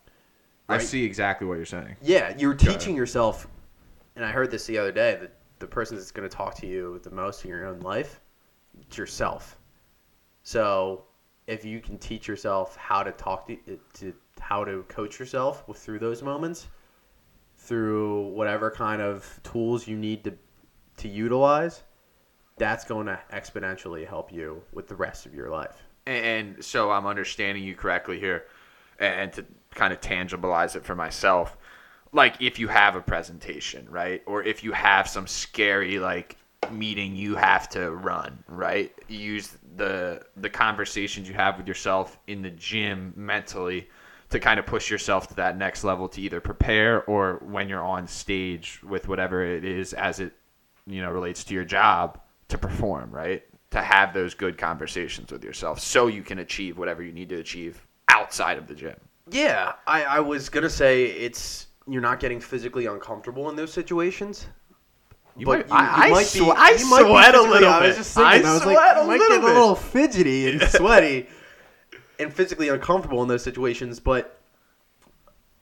I see exactly what you're saying. Yeah, you're teaching yourself, and I heard this the other day that the person that's going to talk to you the most in your own life, it's yourself. So if you can teach yourself how to talk to, to how to coach yourself with, through those moments, through whatever kind of tools you need to to utilize, that's going to exponentially help you with the rest of your life. And so I'm understanding you correctly here, and to kind of tangibilize it for myself, like if you have a presentation, right, or if you have some scary like meeting you have to run, right, use the the conversations you have with yourself in the gym mentally to kind of push yourself to that next level to either prepare or when you're on stage with whatever it is as it you know relates to your job to perform right to have those good conversations with yourself so you can achieve whatever you need to achieve outside of the gym Yeah, I, I was gonna say it's you're not getting physically uncomfortable in those situations. You but might- I- I swe- I you might be sweat a little I was bit. just thinking, I I, was sweat like, a you might little get a little fidgety and sweaty and physically uncomfortable in those situations. But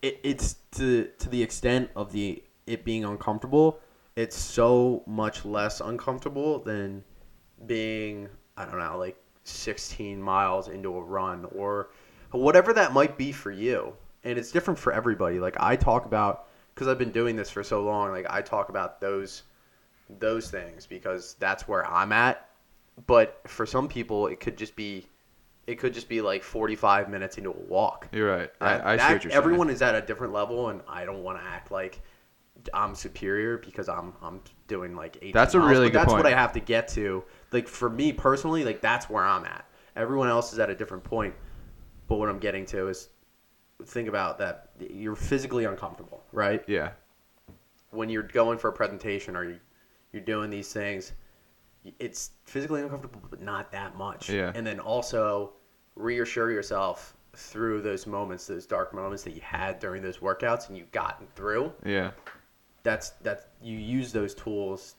it, it's to to the extent of the it being uncomfortable. It's so much less uncomfortable than being I don't know like 16 miles into a run or whatever that might be for you. And it's different for everybody. Like I talk about because I've been doing this for so long. Like I talk about those those things because that's where I'm at. But for some people, it could just be it could just be like 45 minutes into a walk. you're right That- i, I see what you're everyone saying is at a different level, and I don't want to act like I'm superior because I'm I'm doing like 18 That's a miles, really good That's point. what I have to get to. Like for me personally, like that's where I'm at. Everyone else is at a different point, but what I'm getting to is think about that you're physically uncomfortable, right? yeah when you're going for a presentation or you, you're doing these things, it's physically uncomfortable, but not that much. Yeah. And then also reassure yourself through those moments, those dark moments that you had during those workouts and you've gotten through. yeah That's that you use those tools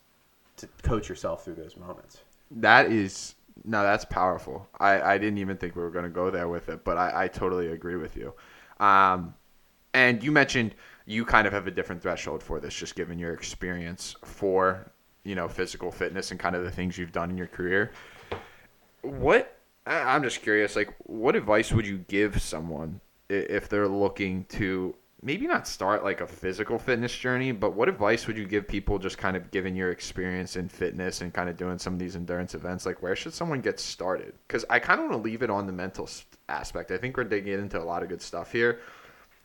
to coach yourself through those moments. That is no, that's powerful. I, I didn't even think we were going to go there with it, but I, I totally agree with you. Um, and you mentioned you kind of have a different threshold for this, just given your experience for you know physical fitness and kind of the things you've done in your career. What I'm just curious, like, what advice would you give someone if they're looking to maybe not start like a physical fitness journey, but what advice would you give people just kind of given your experience in fitness and kind of doing some of these endurance events? Like, where should someone get started? Because I kind of want to leave it on the mental aspect. I think we're digging into a lot of good stuff here.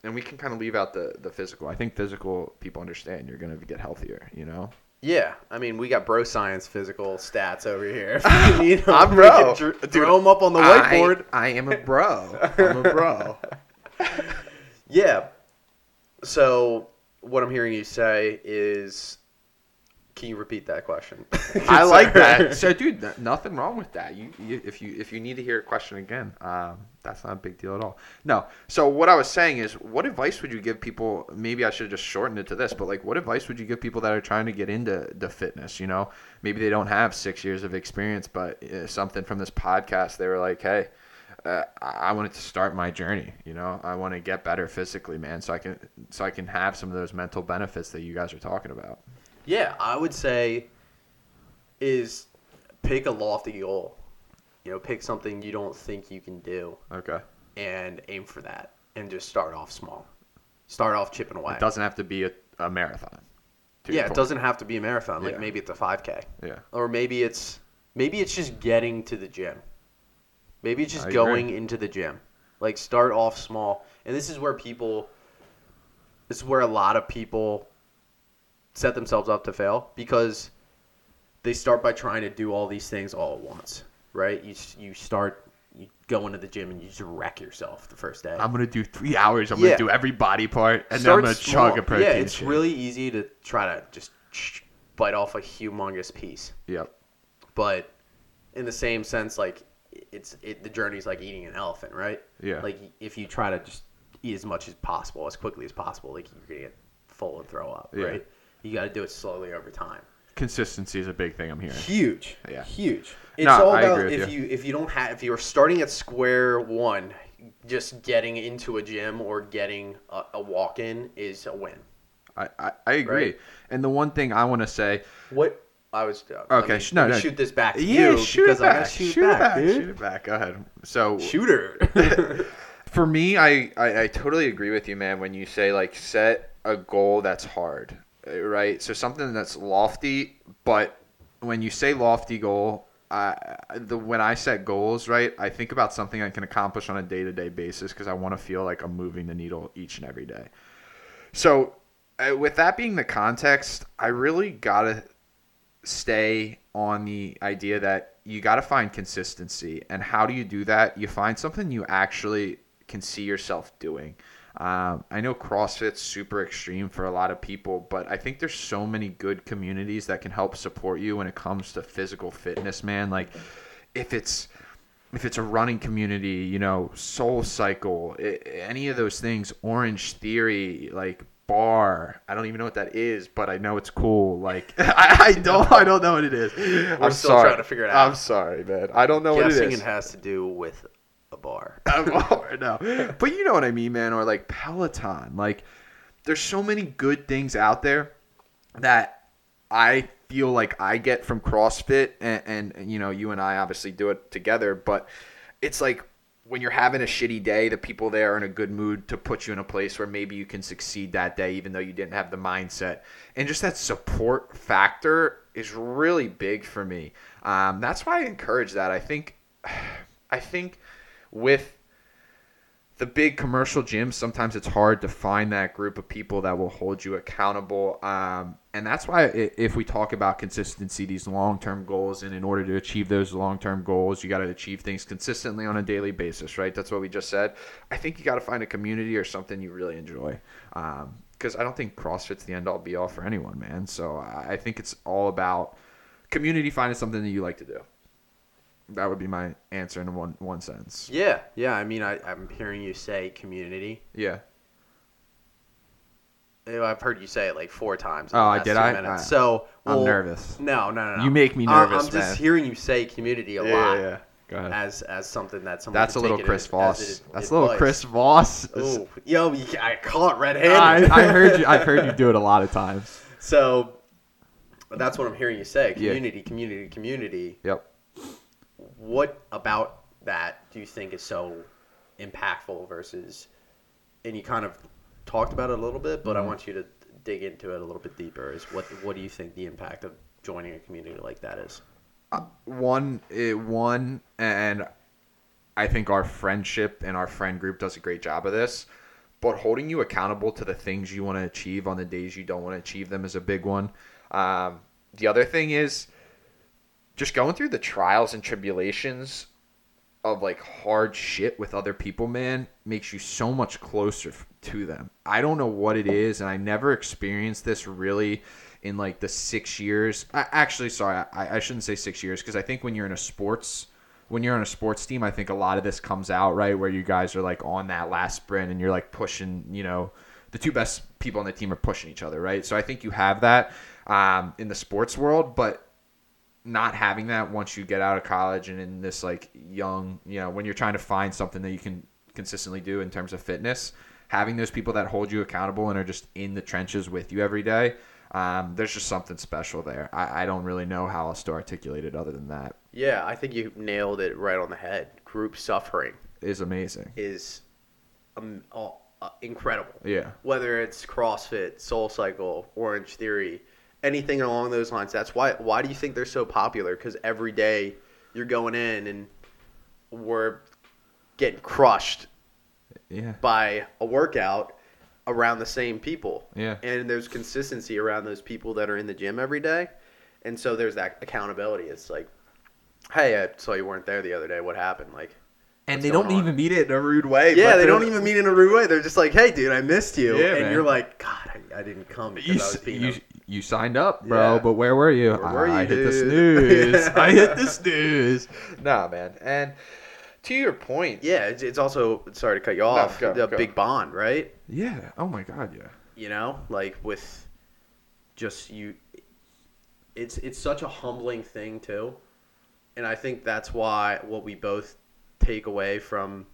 And we can kind of leave out the, the physical. I think physical people understand you're going to get healthier, you know? Yeah, I mean, we got bro science physical stats over here. You 'em, I'm bro. dr- Dude, throw 'em up on the whiteboard. I, I am a bro. I'm a bro. Yeah. So what I'm hearing you say is Can you repeat that question? I like that. So, dude, th- nothing wrong with that. You, you, if you, if you need to hear a question again, um, that's not a big deal at all. No. So, what I was saying is, what advice would you give people? Maybe I should have just shortened it to this, but like, what advice would you give people that are trying to get into the fitness? You know, maybe they don't have six years of experience, but uh, something from this podcast, they were like, hey. Uh, I wanted to start my journey. You know, I want to get better physically, man, so I can so I can have some of those mental benefits that you guys are talking about. Yeah, I would say is pick a lofty goal. You know, pick something you don't think you can do Okay. and aim for that and just start off small. Start off chipping away. It doesn't have to be a, a marathon. yeah, it doesn't have to be a marathon. Like Yeah. maybe it's a 5K. Yeah. Or maybe it's maybe it's just getting to the gym. Maybe it's just I agree. going into the gym. Like start off small. And this is where people this is where a lot of people set themselves up to fail because they start by trying to do all these things all at once, right? You you start you go into the gym and you just wreck yourself the first day. I'm gonna do three hours. I'm Yeah. gonna do every body part, and Start then I'm gonna small. chug a protein Yeah, it's shake. really easy to try to just bite off a humongous piece. Yep. but in the same sense like it's it the journey's like eating an elephant right Yeah. like if you try to just eat as much as possible as quickly as possible like you're gonna get full and throw up Yeah. right you got to do it slowly over time Consistency is a big thing. I'm hearing. huge Yeah. huge it's No, all about if you. if you don't have if you're starting at square one just getting into a gym or getting a, a walk-in is a win I, I, I agree. Right. And the one thing I want to say, what i was uh, let Okay, no, no. shoot this back to yeah, you shoot because it back. shoot, shoot it back, dude. Shoot it back. Go ahead. So shooter for me, I, I, I totally agree with you, man. When you say like set a goal that's hard, uh, right? So something that's lofty, but when you say lofty goal, I the when I set goals, right, I think about something I can accomplish on a day to day basis because I want to feel like I'm moving the needle each and every day. So, uh, with that being the context, I really gotta stay on the idea that you got to find consistency. And how do you do that? You find something you actually can see yourself doing. Um, I know CrossFit's super extreme for a lot of people, but I think there's so many good communities that can help support you when it comes to physical fitness, man. Like, if it's if it's a running community, you know, Soul Cycle, i any of those things, Orange Theory, like Bar. I don't even know what that is, but I know it's cool. Like I, I don't, I don't know what it is. I'm still sorry. trying to figure it out. I'm sorry, man. I don't know guessing what it is. it has to do with a bar. or no. But you know what I mean, man. Or like Peloton. Like, there's so many good things out there that I feel like I get from CrossFit, and, and, you know, you and I obviously do it together. But it's like when you're having a shitty day, the people there are in a good mood to put you in a place where maybe you can succeed that day, even though you didn't have the mindset. And just that support factor is really big for me. Um, that's why I encourage that. I think, I think with the big commercial gyms, sometimes it's hard to find that group of people that will hold you accountable. Um, and that's why, if we talk about consistency, these long term goals, and in order to achieve those long term goals, you got to achieve things consistently on a daily basis, right? That's what we just said. I think you got to find a community or something you really enjoy. Because I don't think CrossFit's the end all be all for anyone, man. So I think it's all about community finding something that you like to do. That would be my answer in one one sentence. Yeah, yeah. I mean, I, I'm hearing you say community. Yeah. I've heard you say it like four times. in Oh, the I last did I? Uh, So I'm nervous. No, no, no, no. You make me I- nervous, I'm just hearing you say community a Yeah, lot yeah, yeah. Go ahead. as as something that someone. That's a little Chris as- as Voss. it- That's it a little was. Chris Voss. Oh, yo, you, I caught red-handed. I, I heard you. I've heard you do it a lot of times. So that's what I'm hearing you say. Yeah. Community, community, community. Yep. What about that do you think is so impactful versus and you kind of talked about it a little bit, but Mm-hmm. I want you to dig into it a little bit deeper. Is what what do you think the impact of joining a community like that is? One, it, one, and I think our friendship and our friend group does a great job of this. But holding you accountable to the things you want to achieve on the days you don't want to achieve them is a big one. Um, the other thing is just going through the trials and tribulations of like hard shit with other people, man, makes you so much closer to them. I don't know what it is, and I never experienced this really in like the six years. I, actually, sorry, I, I shouldn't say six years because I think when you're in a sports when you're on a sports team, I think a lot of this comes out right where you guys are like on that last sprint and you're like pushing, you know, the two best people on the team are pushing each other, right? So I think you have that um, in the sports world, but not having that once you get out of college and in this like young, you know, when you're trying to find something that you can consistently do in terms of fitness, having those people that hold you accountable and are just in the trenches with you every day, um, there's just something special there. I, I don't really know how else to articulate it other than that. Yeah, I think you nailed it right on the head. Group suffering Is amazing. is um, uh, uh, incredible. Yeah. Whether it's CrossFit, Soul Cycle, Orange Theory, anything along those lines. That's why. Why do you think they're so popular? Because every day you're going in and we're getting crushed Yeah. by a workout around the same people. Yeah. And there's consistency around those people that are in the gym every day. And so there's that accountability. It's like, hey, I saw you weren't there the other day. What happened? Like, And they don't on? even meet it in a rude way. yeah, but they don't even meet in a rude way. They're just like, hey, dude, I missed you. Yeah, and man. you're like, God, I, I didn't come because You, I was being you, you signed up, bro, Yeah. but where were you? Where were ah, I you, hit the dude? snooze. I hit the snooze. Nah, man. And to your point, Yeah, it's, it's also, sorry to cut you off, go, the go. big bond, right? yeah. Oh my God, yeah. you know like with just you it's it's such a humbling thing too and i think that's why what we both take away from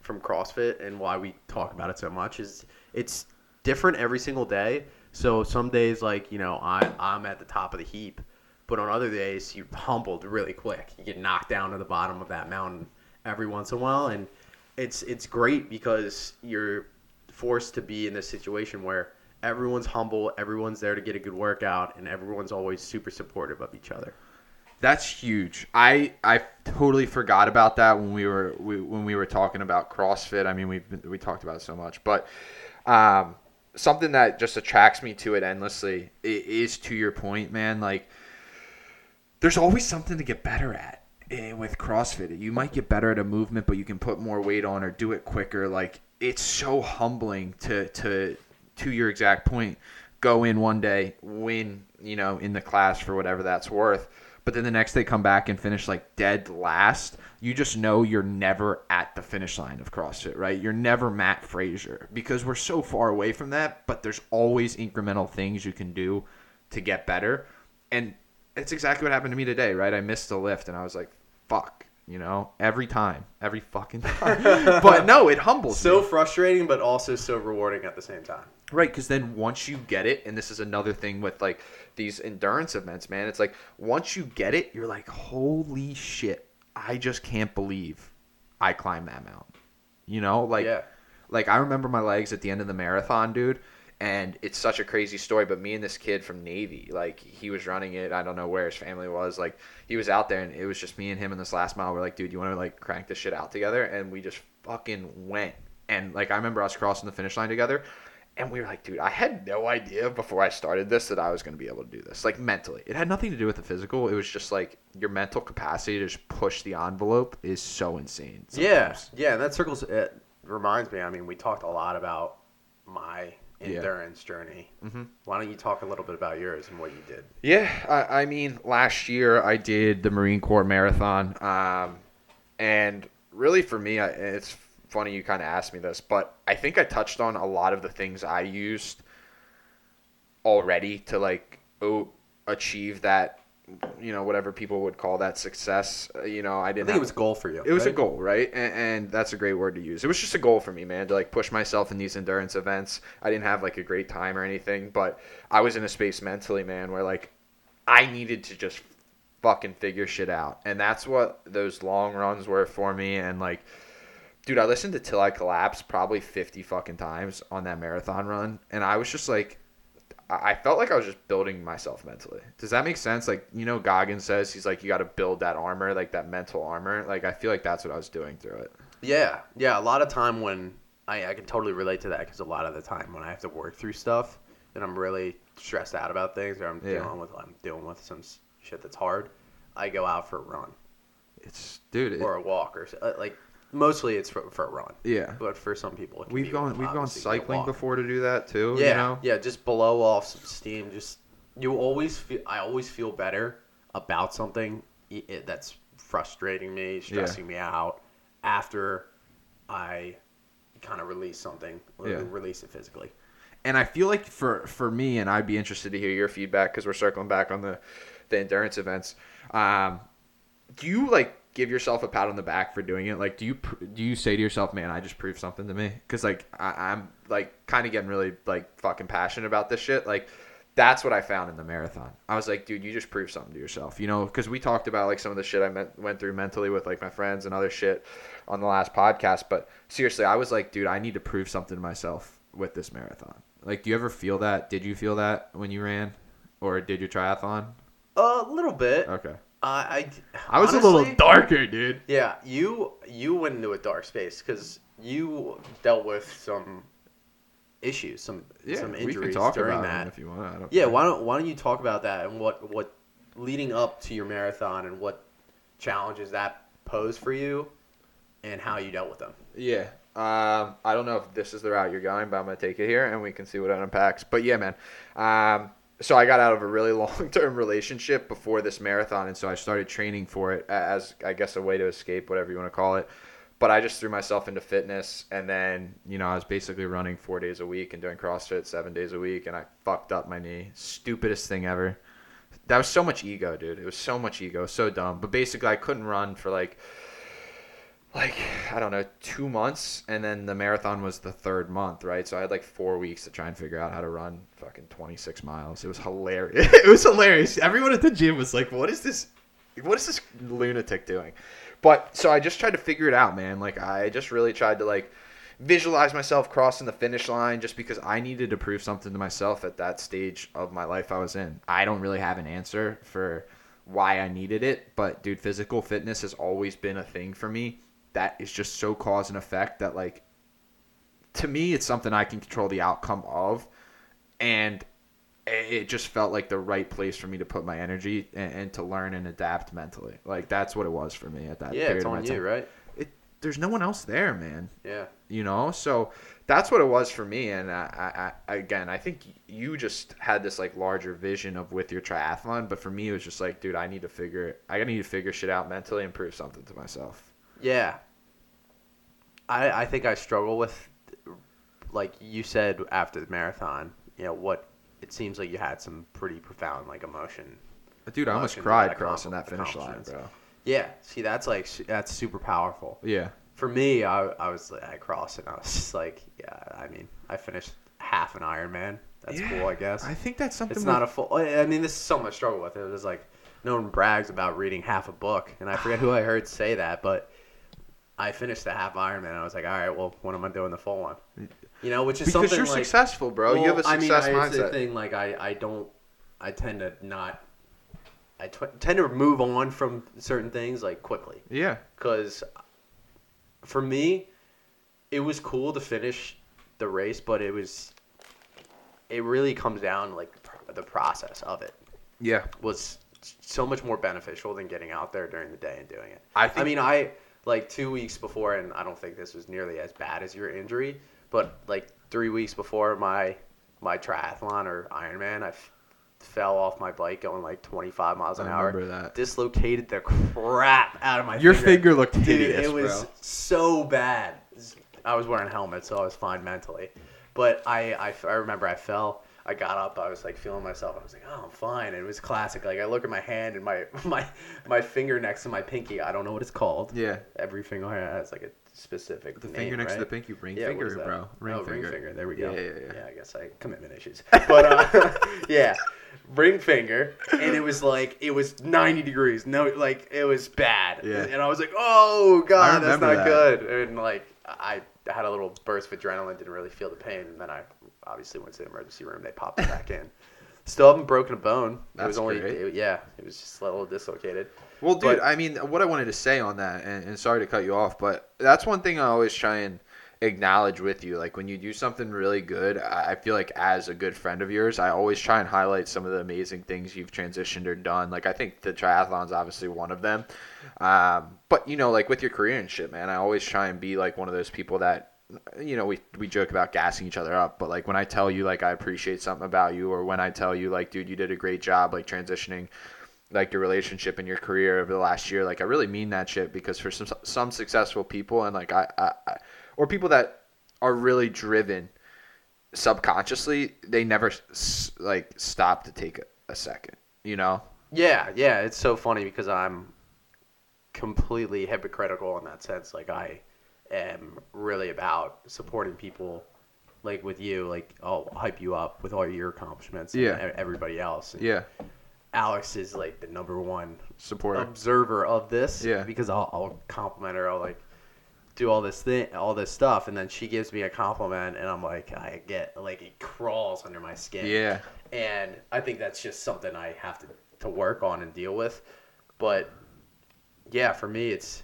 from crossfit and why we talk about it so much is it's different every single day so some days like you know i i'm at the top of the heap but on other days you're humbled really quick you get knocked down to the bottom of that mountain every once in a while and it's it's great because you're forced to be in this situation where everyone's humble, everyone's there to get a good workout, and everyone's always super supportive of each other. That's huge. I I totally forgot about that when we were we, when we were talking about CrossFit. I mean, been, we talked about it so much, but um, something that just attracts me to it endlessly is to your point, man. Like, there's always something to get better at eh, with CrossFit. You might get better at a movement, but you can put more weight on or do it quicker. Like, it's so humbling to to to your exact point. Go in one day, win, you know, in the class for whatever that's worth. But then the next day come back and finish like dead last. You just know you're never at the finish line of CrossFit, right? You're never Mat Fraser because we're so far away from that. But there's always incremental things you can do to get better. And it's exactly what happened to me today, right? I missed the lift and I was like, fuck, you know, every time, every fucking time. but no, it humbles So me. frustrating, but also so rewarding at the same time. Right, because then once you get it, and this is another thing with like these endurance events, man, it's like once you get it, you're like, holy shit, I just can't believe I climbed that mountain. You know, like, Yeah. like I remember my legs at the end of the marathon, dude, and it's such a crazy story. But me and this kid from Navy, like, he was running it. I don't know where his family was. Like, he was out there, and it was just me and him in this last mile. We're like, dude, you want to like crank this shit out together? And we just fucking went. And like, I remember us crossing the finish line together. And we were like, dude, I had no idea before I started this that I was going to be able to do this. Like mentally, it had nothing to do with the physical. It was just like your mental capacity to just push the envelope is so insane. Yeah, sometimes. yeah, and that circles. It reminds me. I mean, we talked a lot about my Yeah. endurance journey. Mm-hmm. Why don't you talk a little bit about yours and what you did? Yeah, I, I mean, last year I did the Marine Corps Marathon, um, and really for me, I, it's funny you kind of asked me this, but I think I touched on a lot of the things I used already to like o- achieve that, you know, whatever people would call that success. Uh, You know, I I didn't. think have- it was a goal for you. it was a goal, right? And, and that's a great word to use. It was just a goal for me, man, to like push myself in these endurance events. I didn't have like a great time or anything, but I was in a space mentally, man, where like I needed to just fucking figure shit out. And that's what those long runs were for me. And like, dude, I listened to Till I Collapse probably 50 fucking times on that marathon run. And I was just like, I felt like I was just building myself mentally. Does that make sense? Like, you know, Goggin says he's like, you got to build that armor, like that mental armor. Like, I feel like that's what I was doing through it. Yeah, yeah. A lot of time when I, I can totally relate to that because a lot of the time when I have to work through stuff and I'm really stressed out about things or I'm Yeah. dealing with I'm dealing with some shit that's hard, I go out for a run. It's dude. It, or a walk or uh, like mostly it's for, for a run. yeah. But for some people, it can We've be gone we've gone obviously a cycling walk. before to do that too. Yeah, You know? yeah, just blow off some steam. Just you always feel. I always feel better about something i- i- that's frustrating me, stressing me out after I kind of release something, or Yeah. release it physically. and I feel like for for me, and I'd be interested to hear your feedback because we're circling back on the the endurance events. Um, do you like give yourself a pat on the back for doing it? Like, do you do you say to yourself, "Man, I just proved something to me"? Because like I, I'm like kind of getting really like fucking passionate about this shit. Like. That's what I found in the marathon. I was like, dude, you just proved something to yourself, you know? Because we talked about like some of the shit I met, went through mentally with like my friends and other shit on the last podcast. But seriously, I was like, dude, I need to prove something to myself with this marathon. Like, do you ever feel that? Did you feel that when you ran, or did your triathlon? A little bit. Okay, I, I, I was a little darker, dude. Yeah, you you went into a dark space because you dealt with some issues, some Yeah, some we injuries can talk during about that. if you want. I don't Yeah, care. why don't why don't you talk about that and what what leading up to your marathon and what challenges that posed for you and how you dealt with them. Yeah. Um, I don't know if this is the route you're going, but I'm gonna take it here and we can see what it unpacks. But yeah, man. Um, so I got out of a really long term relationship before this marathon, and so I started training for it as I guess a way to escape, whatever you want to call it. But I just threw myself into fitness, and then you know I was basically running four days a week and doing CrossFit seven days a week, and I fucked up my knee. Stupidest thing ever. That was so much ego, dude. It was so much ego, so dumb. But basically, I couldn't run for like like I don't know two months, and then the marathon was the third month, right? So I had like four weeks to try and figure out how to run fucking twenty six miles. It was hilarious. it was hilarious. Everyone at the gym was like, "What is this? What is this lunatic doing?" But so I just tried to figure it out, man. Like I just really tried to like visualize myself crossing the finish line just because I needed to prove something to myself at that stage of my life I was in. I don't really have an answer for why I needed it, but dude, physical fitness has always been a thing for me that is just so cause and effect that like to me it's something I can control the outcome of and it just felt like the right place for me to put my energy and, and to learn and adapt mentally. Like that's what it was for me at that yeah, period it's of my on time. you, right? It, there's no one else there, man Yeah. you know so that's what it was for me and I, I, I again i think you just had this like larger vision of with your triathlon but for me it was just like dude i need to figure i need to figure shit out mentally and prove something to myself Yeah. I I think I struggle with like you said after the marathon, you know, what it seems like you had some pretty profound like emotion. dude i almost cried crossing that finish line bro Yeah, see that's like that's super powerful. yeah For me, I I was like I crossed and I was just like, yeah, I mean, I finished half an Ironman. That's Yeah, cool, I guess. i think that's something It's with- not a full. I mean, this is something I struggle with. it. It was like no one brags about reading half a book, and I forget who I heard say that, but I finished the half Ironman. And I was like, all right, well, when am I doing the full one? You know, which is because something you're like, successful bro you have a mean, success I- it's the mindset thing. Like I, I don't. I tend to not. I tend to move on from certain things like quickly yeah because for me, it was cool to finish the race, but it was. It really comes down like the process of it yeah was so much more beneficial than getting out there during the day and doing it. I I mean, I like two weeks before, and I don't think this was nearly as bad as your injury, but like three weeks before my my triathlon or Ironman, I f- fell off my bike going like 25 miles an I hour. remember that. Dislocated the crap out of my your finger. finger looked Dude, hideous it was bro so bad. I was wearing a helmet, so I was fine mentally. But I, I, I remember I fell. I got up. I was like feeling myself. I was like, oh, I'm fine. And it was classic. Like I look at my hand and my my my finger next to my pinky. I don't know what it's called. yeah Every finger has like a specific. the name, finger next to the pinky ring Yeah, finger bro ring oh, finger ring finger. There we go. Yeah, yeah, yeah. yeah I guess I commitment issues. But uh, yeah, ring finger, and it was like it was 90 degrees. No, like it was bad. Yeah. And I was like, oh god, that's not that. good. And like I had a little burst of adrenaline, didn't really feel the pain, and then I obviously went to the emergency room. They popped it back in. Still haven't broken a bone. it That's was only great. it- yeah, it was just a little dislocated. Well, dude, But- I mean, what I wanted to say on that, and, and sorry to cut you off, but that's one thing I always try and acknowledge with you. Like when you do something really good, I I feel like as a good friend of yours, I always try and highlight some of the amazing things you've transitioned or done. Like I think the triathlon's obviously one of them. Um, but you know, like with your career and shit, man, I always try and be like one of those people that you know, we we joke about gassing each other up, but like when I tell you like I appreciate something about you or when I tell you like dude, you did a great job like transitioning like your relationship and your career over the last year, like I really mean that shit because for some some successful people and like I, I, I or people that are really driven subconsciously, they never like stop to take a, a second, you know? Yeah, yeah, it's so funny because I'm completely hypocritical in that sense. Like I am really about supporting people like with you, like I'll hype you up with all your accomplishments and Yeah. everybody else. And Yeah. Alex is like the number one supporter observer of this. Yeah. Because I'll, I'll compliment her. I'll like do all this thing, all this stuff, and then she gives me a compliment, and I'm like, I get like it crawls under my skin. yeah. And I think that's just something I have to to work on and deal with. But yeah, for me, it's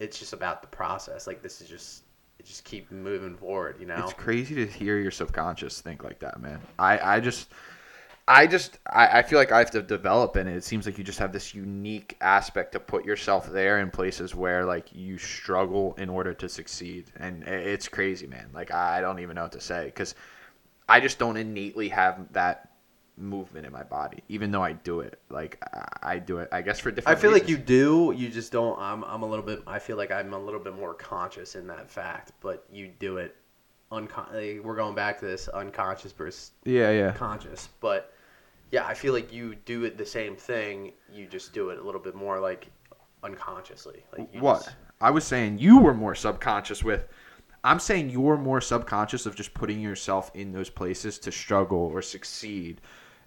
it's just about the process. Like this is just just keep moving forward. You know. It's crazy to hear your subconscious think like that, man. I, I just I just I, I feel like I have to develop in it. It seems like you just have this unique aspect to put yourself there in places where like you struggle in order to succeed. And it's crazy, man. Like I don't even know what to say because I just don't innately have that movement in my body, even though I do it. Like I- I do it, I guess for different. I feel like you do. You just don't. I'm. I'm a little bit. I feel like I'm a little bit more conscious in that fact, but you do it. Uncon- like, we're going back to this unconscious versus Yeah, yeah. conscious, but yeah, I feel like you do it the same thing. You just do it a little bit more like unconsciously. Like you what? just- I was saying you were more subconscious with. I'm saying you're more subconscious of just putting yourself in those places to struggle or succeed.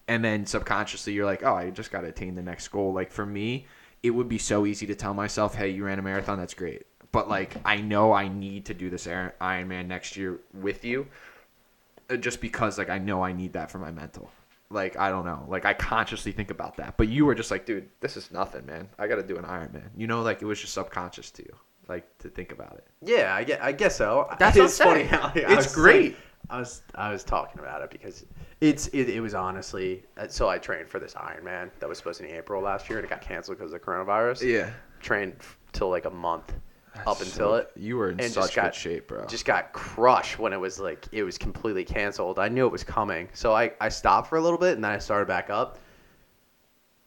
And then subconsciously you're like, oh, I just got to attain the next goal. Like for me, it would be so easy to tell myself, hey, you ran a marathon, that's great. But like, I know I need to do this Iron- Ironman next year with you uh, just because like I know I need that for my mental. Like I don't know, like I consciously think about that. But you were just like, dude, this is nothing, man. I got to do an Ironman. You know, like it was just subconscious to you, like to think about it. Yeah, I guess, I guess so. That's it's funny how I It's great. like- I was I was talking about it because it's it, it was honestly uh, so I trained for this Ironman that was supposed to be in April last year and it got canceled because of the coronavirus. Yeah. Trained till like a month up until it. you were in and such just got good shape, bro. just got crushed when it was like it was completely canceled. I knew it was coming, so I I stopped for a little bit and then I started back up.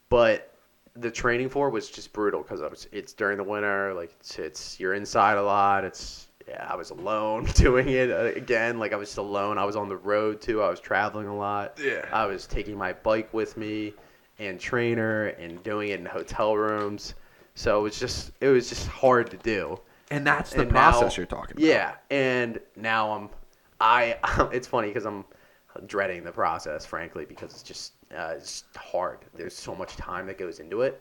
But the training for it was just brutal because it's during the winter, like it's, it's you're inside a lot. It's yeah, I was alone doing it uh, again. Like I was just alone. I was on the road too. I was traveling a lot. Yeah. I was taking my bike with me and trainer and doing it in hotel rooms. So it was just it was just hard to do. and that's the And process now- you're talking about. Yeah, and now I'm, I, it's funny because I'm dreading the process, frankly, because it's just, uh, it's hard. There's so much time that goes into it.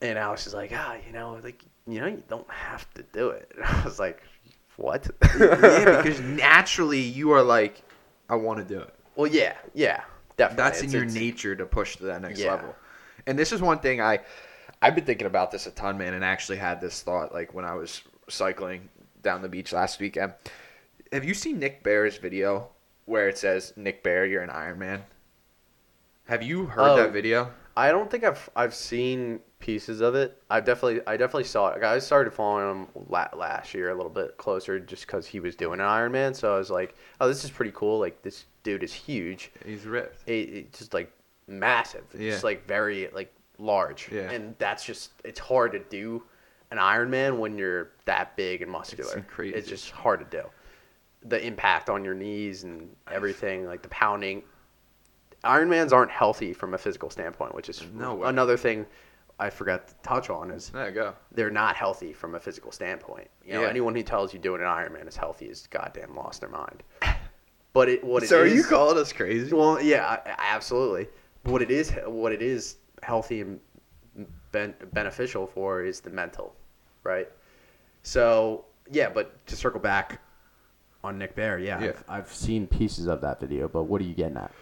And Alex is like, ah, you know, like, you know, you don't have to do it. And I was like, what? yeah, because naturally you are like, I want to do it. well, yeah, yeah, definitely. That's in your nature to push to that next Yeah. level. And this is one thing I I've been thinking about this a ton, man, and actually had this thought like when I was cycling down the beach last weekend. Have you seen Nick Bare's video where it says Nick Bare, you're an Iron Man? Have you heard Oh. that video? I don't think I've I've seen pieces of it. I definitely I definitely saw it. I started following him last year a little bit closer just because he was doing an Ironman. So I was like, oh, this is pretty cool. Like this dude is huge. He's ripped. It, it's just like massive. It's Yeah. just like very like large. Yeah. And that's just it's hard to do an Ironman when you're that big and muscular. It's crazy. It's just hard to do. The impact on your knees and everything, like the pounding. Ironmans aren't healthy from a physical standpoint, which is No way. another thing I forgot to touch on is There you go. they're not healthy from a physical standpoint. You know, Yeah. anyone who tells you doing an Ironman is healthy is goddamn lost their mind. But it what it so are you calling us crazy? well, yeah, absolutely. What it is, what it is, healthy and ben- beneficial for is the mental, right? So yeah, but to circle back on Nick Bare, yeah, Yeah. I've, I've seen pieces of that video, but what are you getting at?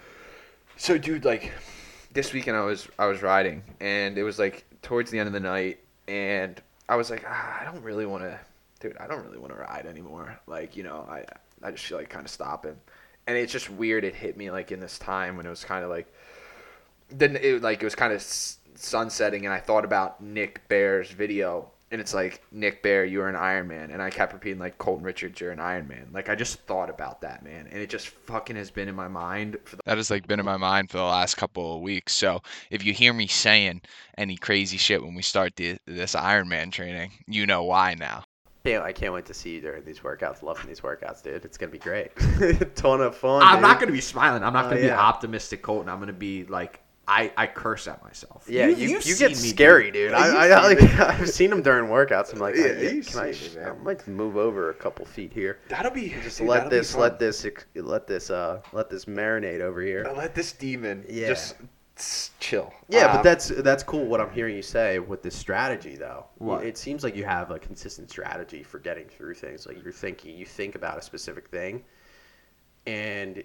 So, dude, like this weekend, I was I was riding, and it was like towards the end of the night, and I was like, ah, I don't really want to dude, I don't really want to ride anymore. Like, you know, I I just feel like kind of stopping. And it's just weird. It hit me like in this time when it was kind of like, then it like it was kind of sunsetting, and I thought about Nick Bare's video, and it's like Nick Bare, you're an Iron Man, and I kept repeating like Colton Richards, you're an Iron Man. Like I just thought about that man, and it just fucking has been in my mind for the That has like been in my mind for the last couple of weeks. So if you hear me saying any crazy shit when we start the, this Iron Man training, you know why now. Can't, I can't wait to see you during these workouts. Loving these workouts, dude. It's gonna be great. Ton of fun. I'm dude. not gonna be smiling. I'm not Oh, gonna be optimistic, Colton. I'm gonna be like I, I curse at myself. Yeah, you, you, you've get seen me, scary, dude. Yeah, I, you've I, seen like, me. I've seen them during workouts. I'm like, Yeah, I, you've can I, me, I might move over a couple feet here. That'll be Just dude, let that'll be this, fun. let this, let this, uh, let this marinate over here. let this demon Yeah. just chill. Yeah, Um, but that's that's cool. What I'm hearing you say with this strategy, though, What? it seems like you have a consistent strategy for getting through things. Like you're thinking, you think about a specific thing, and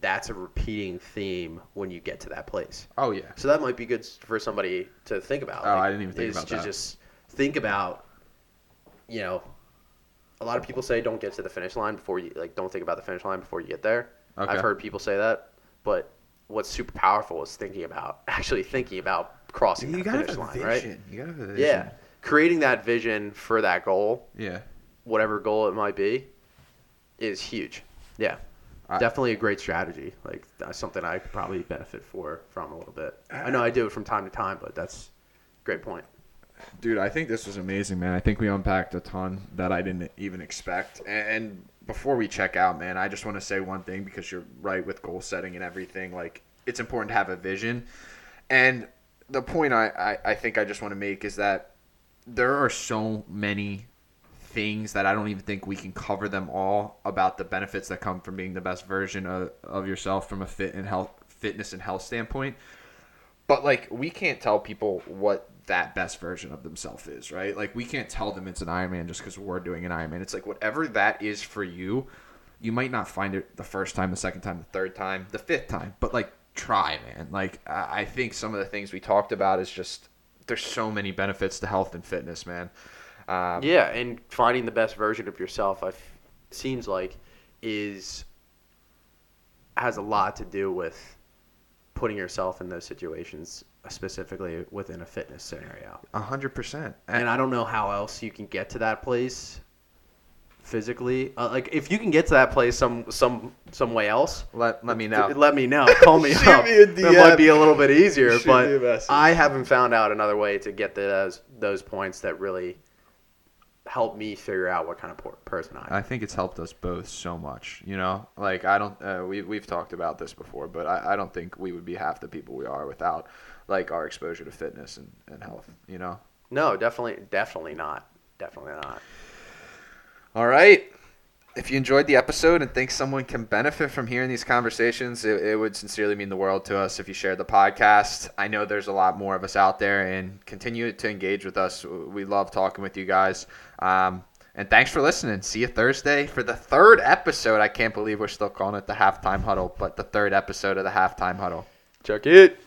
that's a repeating theme when you get to that place. oh yeah. So that might be good for somebody to think about. Oh, I didn't even think is about to that. Just think about, you know, a lot of people say don't get to the finish line before you like don't think about the finish line before you get there. Okay. I've heard people say that, but what's super powerful is thinking about actually thinking about crossing You that finish line, vision. right? You gotta have a vision. Yeah, creating that vision for that goal, Yeah. whatever goal it might be, is huge. Yeah. I- Definitely a great strategy. Like that's something I could probably benefit for from a little bit. I know I do it from time to time, but that's a great point. Dude, I think this was amazing, man. I think we unpacked a ton that I didn't even expect. And, and before we check out, man, I just want to say one thing because you're right with goal setting and everything. Like, it's important to have a vision. And the point I, I, I think I just want to make is that there are so many things that I don't even think we can cover them all about the benefits that come from being the best version of, of yourself from a fit and health fitness and health standpoint. But like we can't tell people what that best version of themselves is, right? Like we can't tell them it's an Ironman just because we're doing an Ironman. It's like whatever that is for you, you might not find it the first time, the second time, the third time, the fifth time, but like try, man. Like I I think some of the things we talked about is just there's so many benefits to health and fitness, man. Um, Yeah, and finding the best version of yourself, I f- seems like, is has a lot to do with putting yourself in those situations, specifically within a fitness scenario. A hundred percent. And I don't know how else you can get to that place physically. Uh, like if you can get to that place some some some way else, let let me know. let me know. Call me up. me That might be a little bit easier, Shoot but. I haven't found out another way to get to those those points that really help me figure out what kind of person I am. I think it's helped us both so much. You know, like I don't. Uh, we we've talked about this before, but I, I don't think we would be half the people we are without like our exposure to fitness and, and health. You know. No, definitely, definitely not. Definitely not. All right. If you enjoyed the episode and think someone can benefit from hearing these conversations, it, it would sincerely mean the world to us if you shared the podcast. I know there's a lot more of us out there and continue to engage with us. We love talking with you guys. Um, and thanks for listening. See you Thursday for the third episode. I can't believe we're still calling it the halftime huddle, but the third episode of the halftime huddle. Check it.